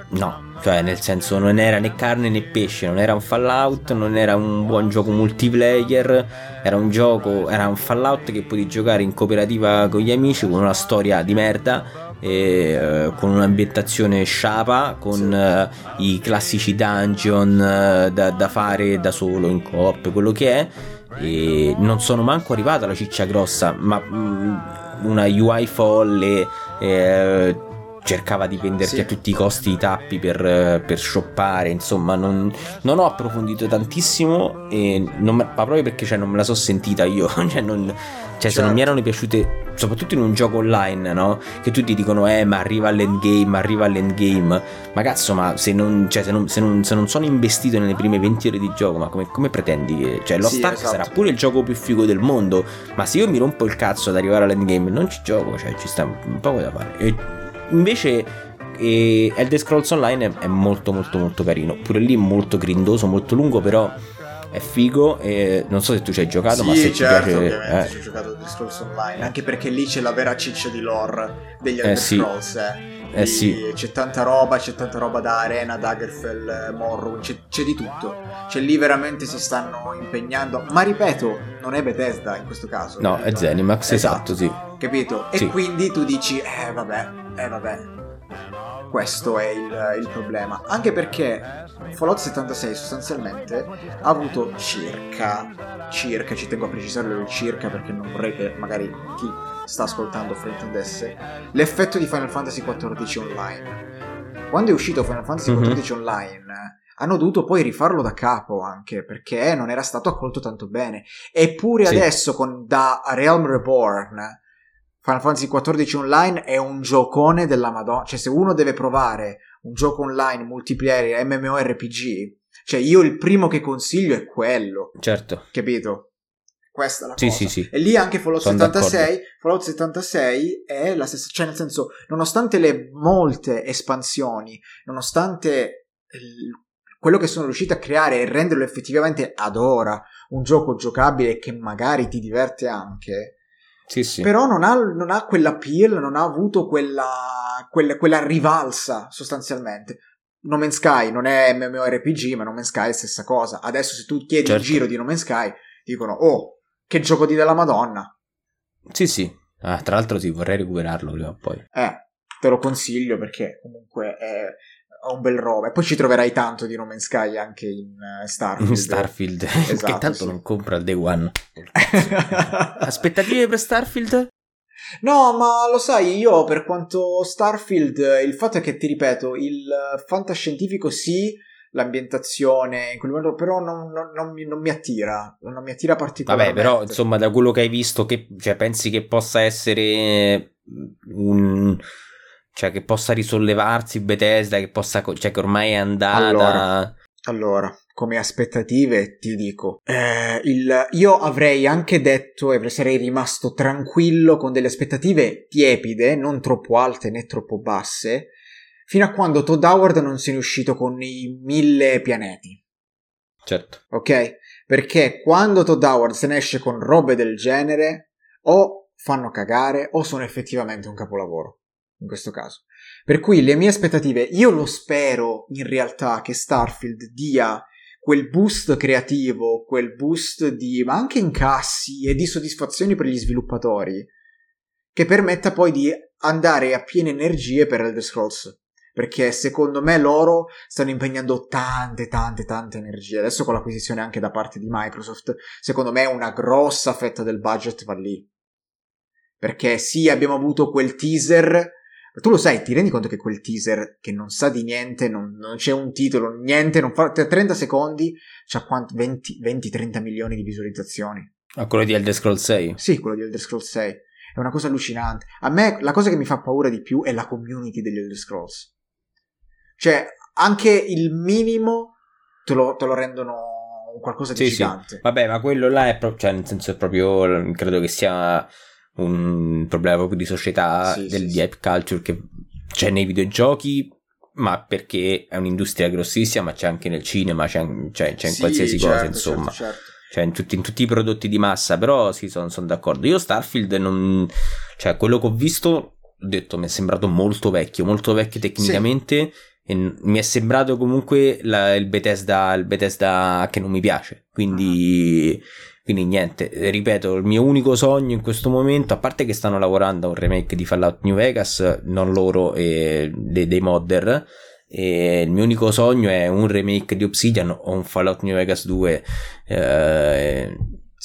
no cioè nel senso non era né carne né pesce non era un Fallout non era un buon gioco multiplayer era un gioco era un Fallout che potevi giocare in cooperativa con gli amici con una storia di merda e, uh, con un'ambientazione sciapa con uh, i classici dungeon uh, da, da, fare da solo in coop quello che è. E non sono manco arrivato alla ciccia grossa ma mm, una UI folle cercava di venderti sì. a tutti i costi i tappi per, per shoppare, insomma non, non, ho approfondito tantissimo, non, ma proprio perché cioè, non me la so sentita io, cioè, non, cioè certo. se non mi certo. erano piaciute, soprattutto in un gioco online, no? Che tutti dicono, eh, ma arriva all'endgame, arriva all'endgame. Ma cazzo, ma se non, cioè, se non, se non, se non sono investito nelle prime 20 ore di gioco, ma come, come pretendi che... Cioè, Lost sì, Ark esatto. sarà pure il gioco più figo del mondo, ma se io mi rompo il cazzo ad arrivare all'endgame, non ci gioco, cioè, ci sta un poco da fare. E invece e Elder Scrolls Online è, molto molto molto carino pure lì molto grindoso molto lungo però è figo e non so se tu ci hai giocato sì, ma se certo, ti piace ovviamente eh. ci ho giocato Elder Scrolls Online anche perché lì c'è la vera ciccia di lore degli Elder eh, sì. Scrolls eh. Eh sì. C'è tanta roba, c'è tanta roba da Arena, Daggerfell, Morrowind, c'è, c'è, di tutto. Cioè lì veramente si stanno impegnando. Ma ripeto, non è Bethesda in questo caso. No, è Zenimax, esatto, esatto sì. Capito? E sì. quindi tu dici, eh vabbè, eh vabbè, questo è il, il, problema. Anche perché Fallout 76 sostanzialmente ha avuto circa, circa, ci tengo a precisarlo il circa perché non vorrei che magari chi sta ascoltando fraintendesse, l'effetto di Final Fantasy XIV Online. Quando è uscito Final Fantasy XIV mm-hmm. Online hanno dovuto poi rifarlo da capo anche perché non era stato accolto tanto bene. Eppure sì. adesso con da Realm Reborn Final Fantasy XIV Online è un giocone della Madonna. Cioè, se uno deve provare un gioco online multiplayer MMORPG, cioè io il primo che consiglio è quello. Certo. Capito? Questa è la sì, cosa. Sì, sì. E lì anche Fallout Sono 76, d'accordo. Fallout 76 è la stessa, cioè nel senso, nonostante le molte espansioni, nonostante il, quello che sono riusciti a creare e renderlo effettivamente ad ora un gioco giocabile che magari ti diverte anche, sì, sì. Però non ha, non ha quell'appeal, non ha avuto quella, quella, quella rivalsa sostanzialmente. No Man's Sky non è MMORPG, ma No Man's Sky è la stessa cosa. Adesso se tu chiedi certo. il giro di No Man's Sky, dicono, oh, che gioco di della Madonna. Sì, sì. Ah, tra l'altro sì, vorrei recuperarlo prima o poi. Eh, te lo consiglio perché comunque è un bel roba. E poi ci troverai tanto di No Man's Sky anche in uh, Starfield. In Starfield, esatto, che tanto sì. non compra il Day One. Aspettative per Starfield? No, ma lo sai, io per quanto Starfield, il fatto è che ti ripeto, il fantascientifico sì, l'ambientazione in quel momento, però non, non, non, mi, non, mi, attira, non mi attira particolarmente. Vabbè, però insomma, da quello che hai visto, che, cioè, pensi che possa essere un cioè che possa risollevarsi Bethesda, che possa, cioè che ormai è andata. Allora, allora come aspettative ti dico, eh, il, io avrei anche detto e sarei rimasto tranquillo con delle aspettative tiepide, non troppo alte né troppo basse, fino a quando Todd Howard non ne è uscito con i mille pianeti. Certo. Ok? Perché quando Todd Howard se ne esce con robe del genere, o fanno cagare o sono effettivamente un capolavoro in questo caso. Per cui le mie aspettative, io lo spero in realtà che Starfield dia quel boost creativo, quel boost di, ma anche incassi e di soddisfazioni per gli sviluppatori, che permetta poi di andare a piene energie per Elder Scrolls. Perché secondo me loro stanno impegnando tante, tante, tante energie. Adesso con l'acquisizione anche da parte di Microsoft, secondo me una grossa fetta del budget va lì. Perché sì, abbiamo avuto quel teaser tu lo sai, ti rendi conto che quel teaser che non sa di niente, non, non c'è un titolo, niente, non fa 30 secondi, c'ha 20-30 milioni di visualizzazioni. Ah, quello di Elder Scrolls 6? Sì, quello di Elder Scrolls 6. È una cosa allucinante. A me la cosa che mi fa paura di più è la community degli Elder Scrolls. Cioè, anche il minimo te lo, te lo rendono qualcosa di sì, gigante. Sì. Vabbè, ma quello là è proprio, cioè, nel senso è proprio, credo che sia un problema proprio di società sì, del, sì, di hype culture che c'è nei videogiochi ma perché è un'industria grossissima ma c'è anche nel cinema c'è, c'è, c'è in sì, qualsiasi certo, cosa insomma. certo, certo. Cioè in tutti, in tutti, i prodotti di massa però sì sono son d'accordo. Io Starfield non cioè quello che ho visto ho detto mi è sembrato molto vecchio molto vecchio tecnicamente e mi è sembrato comunque la, il, Bethesda, il Bethesda che non mi piace. Quindi uh-huh quindi niente, ripeto, il mio unico sogno in questo momento, a parte che stanno lavorando a un remake di Fallout New Vegas, non loro, e dei, dei modder, e il mio unico sogno è un remake di Obsidian o un Fallout New Vegas 2 eh,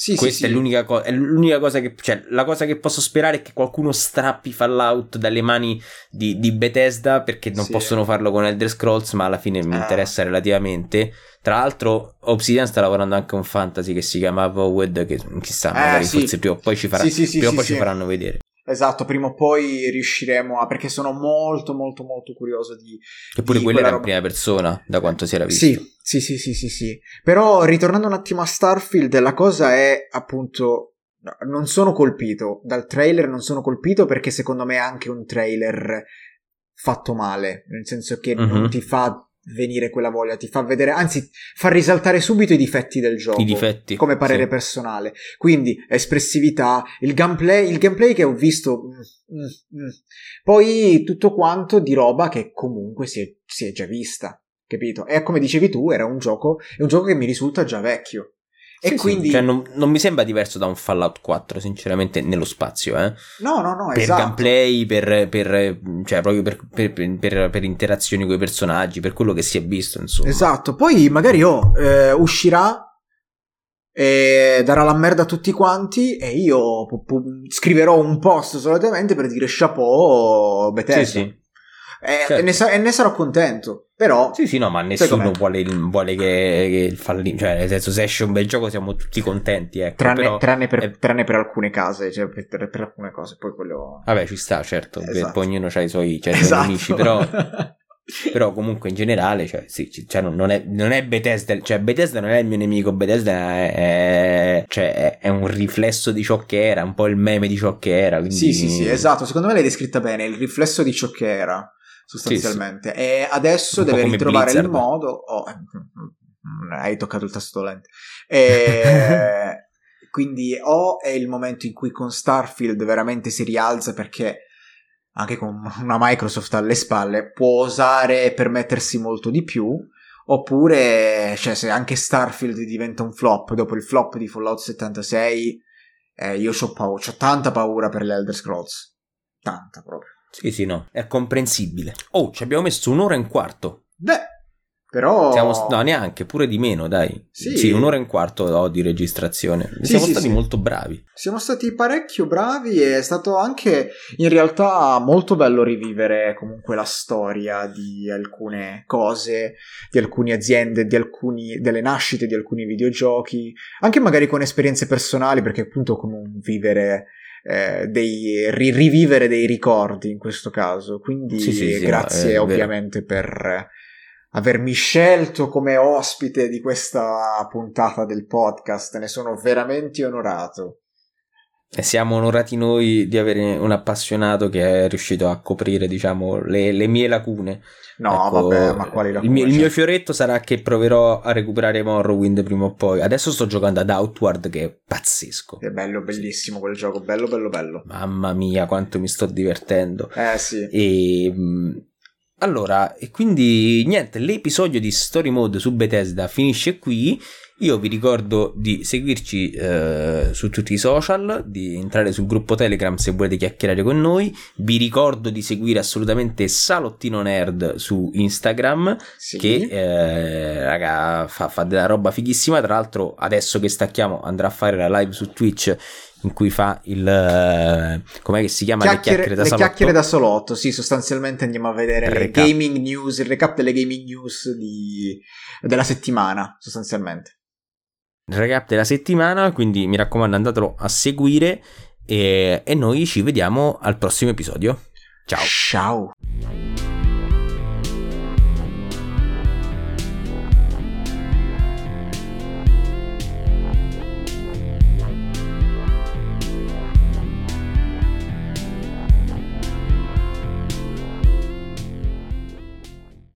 Sì, Questa sì, è, sì. L'unica co- è, l'unica cosa che. Cioè, la cosa che posso sperare è che qualcuno strappi Fallout dalle mani di, di Bethesda perché non possono farlo con Elder Scrolls, ma alla fine mi ah. interessa relativamente. Tra l'altro, Obsidian sta lavorando anche un fantasy che si chiama Vowed, che chissà, eh, magari forse prima o poi ci, farà, prima o poi ci faranno vedere. Esatto, prima o poi riusciremo a. perché sono molto, molto, molto curioso di. Che pure quella era roba... in prima persona, da quanto si era visto. Sì, sì, sì, sì, sì, sì. Però ritornando un attimo a Starfield, la cosa è appunto. Non sono colpito dal trailer, non sono colpito perché secondo me è anche un trailer fatto male, nel senso che uh-huh. non mhm. ti fa venire quella voglia, ti fa vedere, anzi, fa risaltare subito i difetti del gioco. I difetti. Come parere sì. personale. Quindi, espressività, il gameplay, il gameplay che ho visto. Mm, mm, mm. Poi tutto quanto di roba che comunque si è, si è già vista. Capito? E come dicevi tu, era un gioco, è un gioco che mi risulta già vecchio. E sì, quindi... Sì. Cioè, non, non, mi sembra diverso da un Fallout 4, sinceramente, nello spazio, eh. No, no, no, per esatto. gameplay, per, per, cioè, proprio per, per, per, interazioni con i personaggi, per quello che si è visto, insomma. Esatto, poi magari oh, eh, uscirà e darà la merda a tutti quanti e io pu- pu- scriverò un post solitamente per dire chapeau Bethesda. Sì, sì. E, certo. e, ne sa- e, ne sarò contento. Però. Sì, sì, no, ma nessuno vuole, vuole, che, che il fallimento. Cioè, nel senso, se esce un bel gioco siamo tutti contenti. Ecco, tranne, però, tranne, per, è... tranne, per, alcune case, cioè per, per, alcune cose. Poi quello. Vabbè, ci sta, certo. Esatto. Poi ognuno ha i suoi, cioè, esatto. amici, però. però comunque in generale cioè, sì, cioè, non, è, non, è, Bethesda cioè Bethesda non è il mio nemico Bethesda è, è, cioè, è, un riflesso di ciò che era un po' il meme di ciò che era quindi... sì sì sì esatto secondo me l'hai descritta bene il riflesso di ciò che era sostanzialmente. Sì, sì. E adesso deve ritrovare Blizzard. il modo. Oh, hai toccato il tasto dolente. E... quindi o è il momento in cui con Starfield veramente si rialza perché anche con una Microsoft alle spalle può osare e permettersi molto di più oppure cioè, se anche Starfield diventa un flop dopo il flop di Fallout 76 eh, io ho paura, ho tanta paura per l'Elder Scrolls tanta proprio sì, sì, no, è comprensibile. Oh, ci abbiamo messo un'ora e un quarto. Beh, però... Siamo, no, neanche, pure di meno, dai. Sì, sì un'ora e un quarto ho di registrazione. Sì, siamo sì, stati molto bravi. Siamo stati parecchio bravi e è stato anche in realtà molto bello rivivere comunque la storia di alcune cose, di alcune aziende, di alcuni, delle nascite di alcuni videogiochi, anche magari con esperienze personali, perché appunto come un vivere eh, dei, ri- rivivere dei ricordi in questo caso. Quindi sì, sì, sì, grazie no, ovviamente per avermi scelto come ospite di questa puntata del podcast, ne sono veramente onorato. E siamo onorati noi di avere un appassionato che è riuscito a coprire, diciamo, le, le mie lacune. No, ecco, vabbè, ma quali lacune? Il mio, il mio, fioretto sarà che proverò a recuperare Morrowind prima o poi. Adesso sto giocando ad Outward, che è pazzesco. È bello, bellissimo quel gioco, bello, bello, bello. Mamma mia, quanto mi sto divertendo. Eh sì. E... Allora, e quindi niente, l'episodio di Story Mode su Bethesda finisce qui. Io vi ricordo di seguirci eh, su tutti i social, di entrare sul gruppo Telegram se volete chiacchierare con noi. Vi ricordo di seguire assolutamente Salottino Nerd su Instagram, sì. che eh, raga, fa, fa della roba fighissima. Tra l'altro, adesso che stacchiamo, andrà a fare la live su Twitch in cui fa il uh, com'è che si chiama chiacchiere, le chiacchiere da le salotto chiacchiere da salotto sì sostanzialmente andiamo a vedere il le recap. gaming news il recap delle gaming news di, della settimana sostanzialmente recap della settimana, quindi mi raccomando andatelo a seguire e, e noi ci vediamo al prossimo episodio. Ciao. Ciao.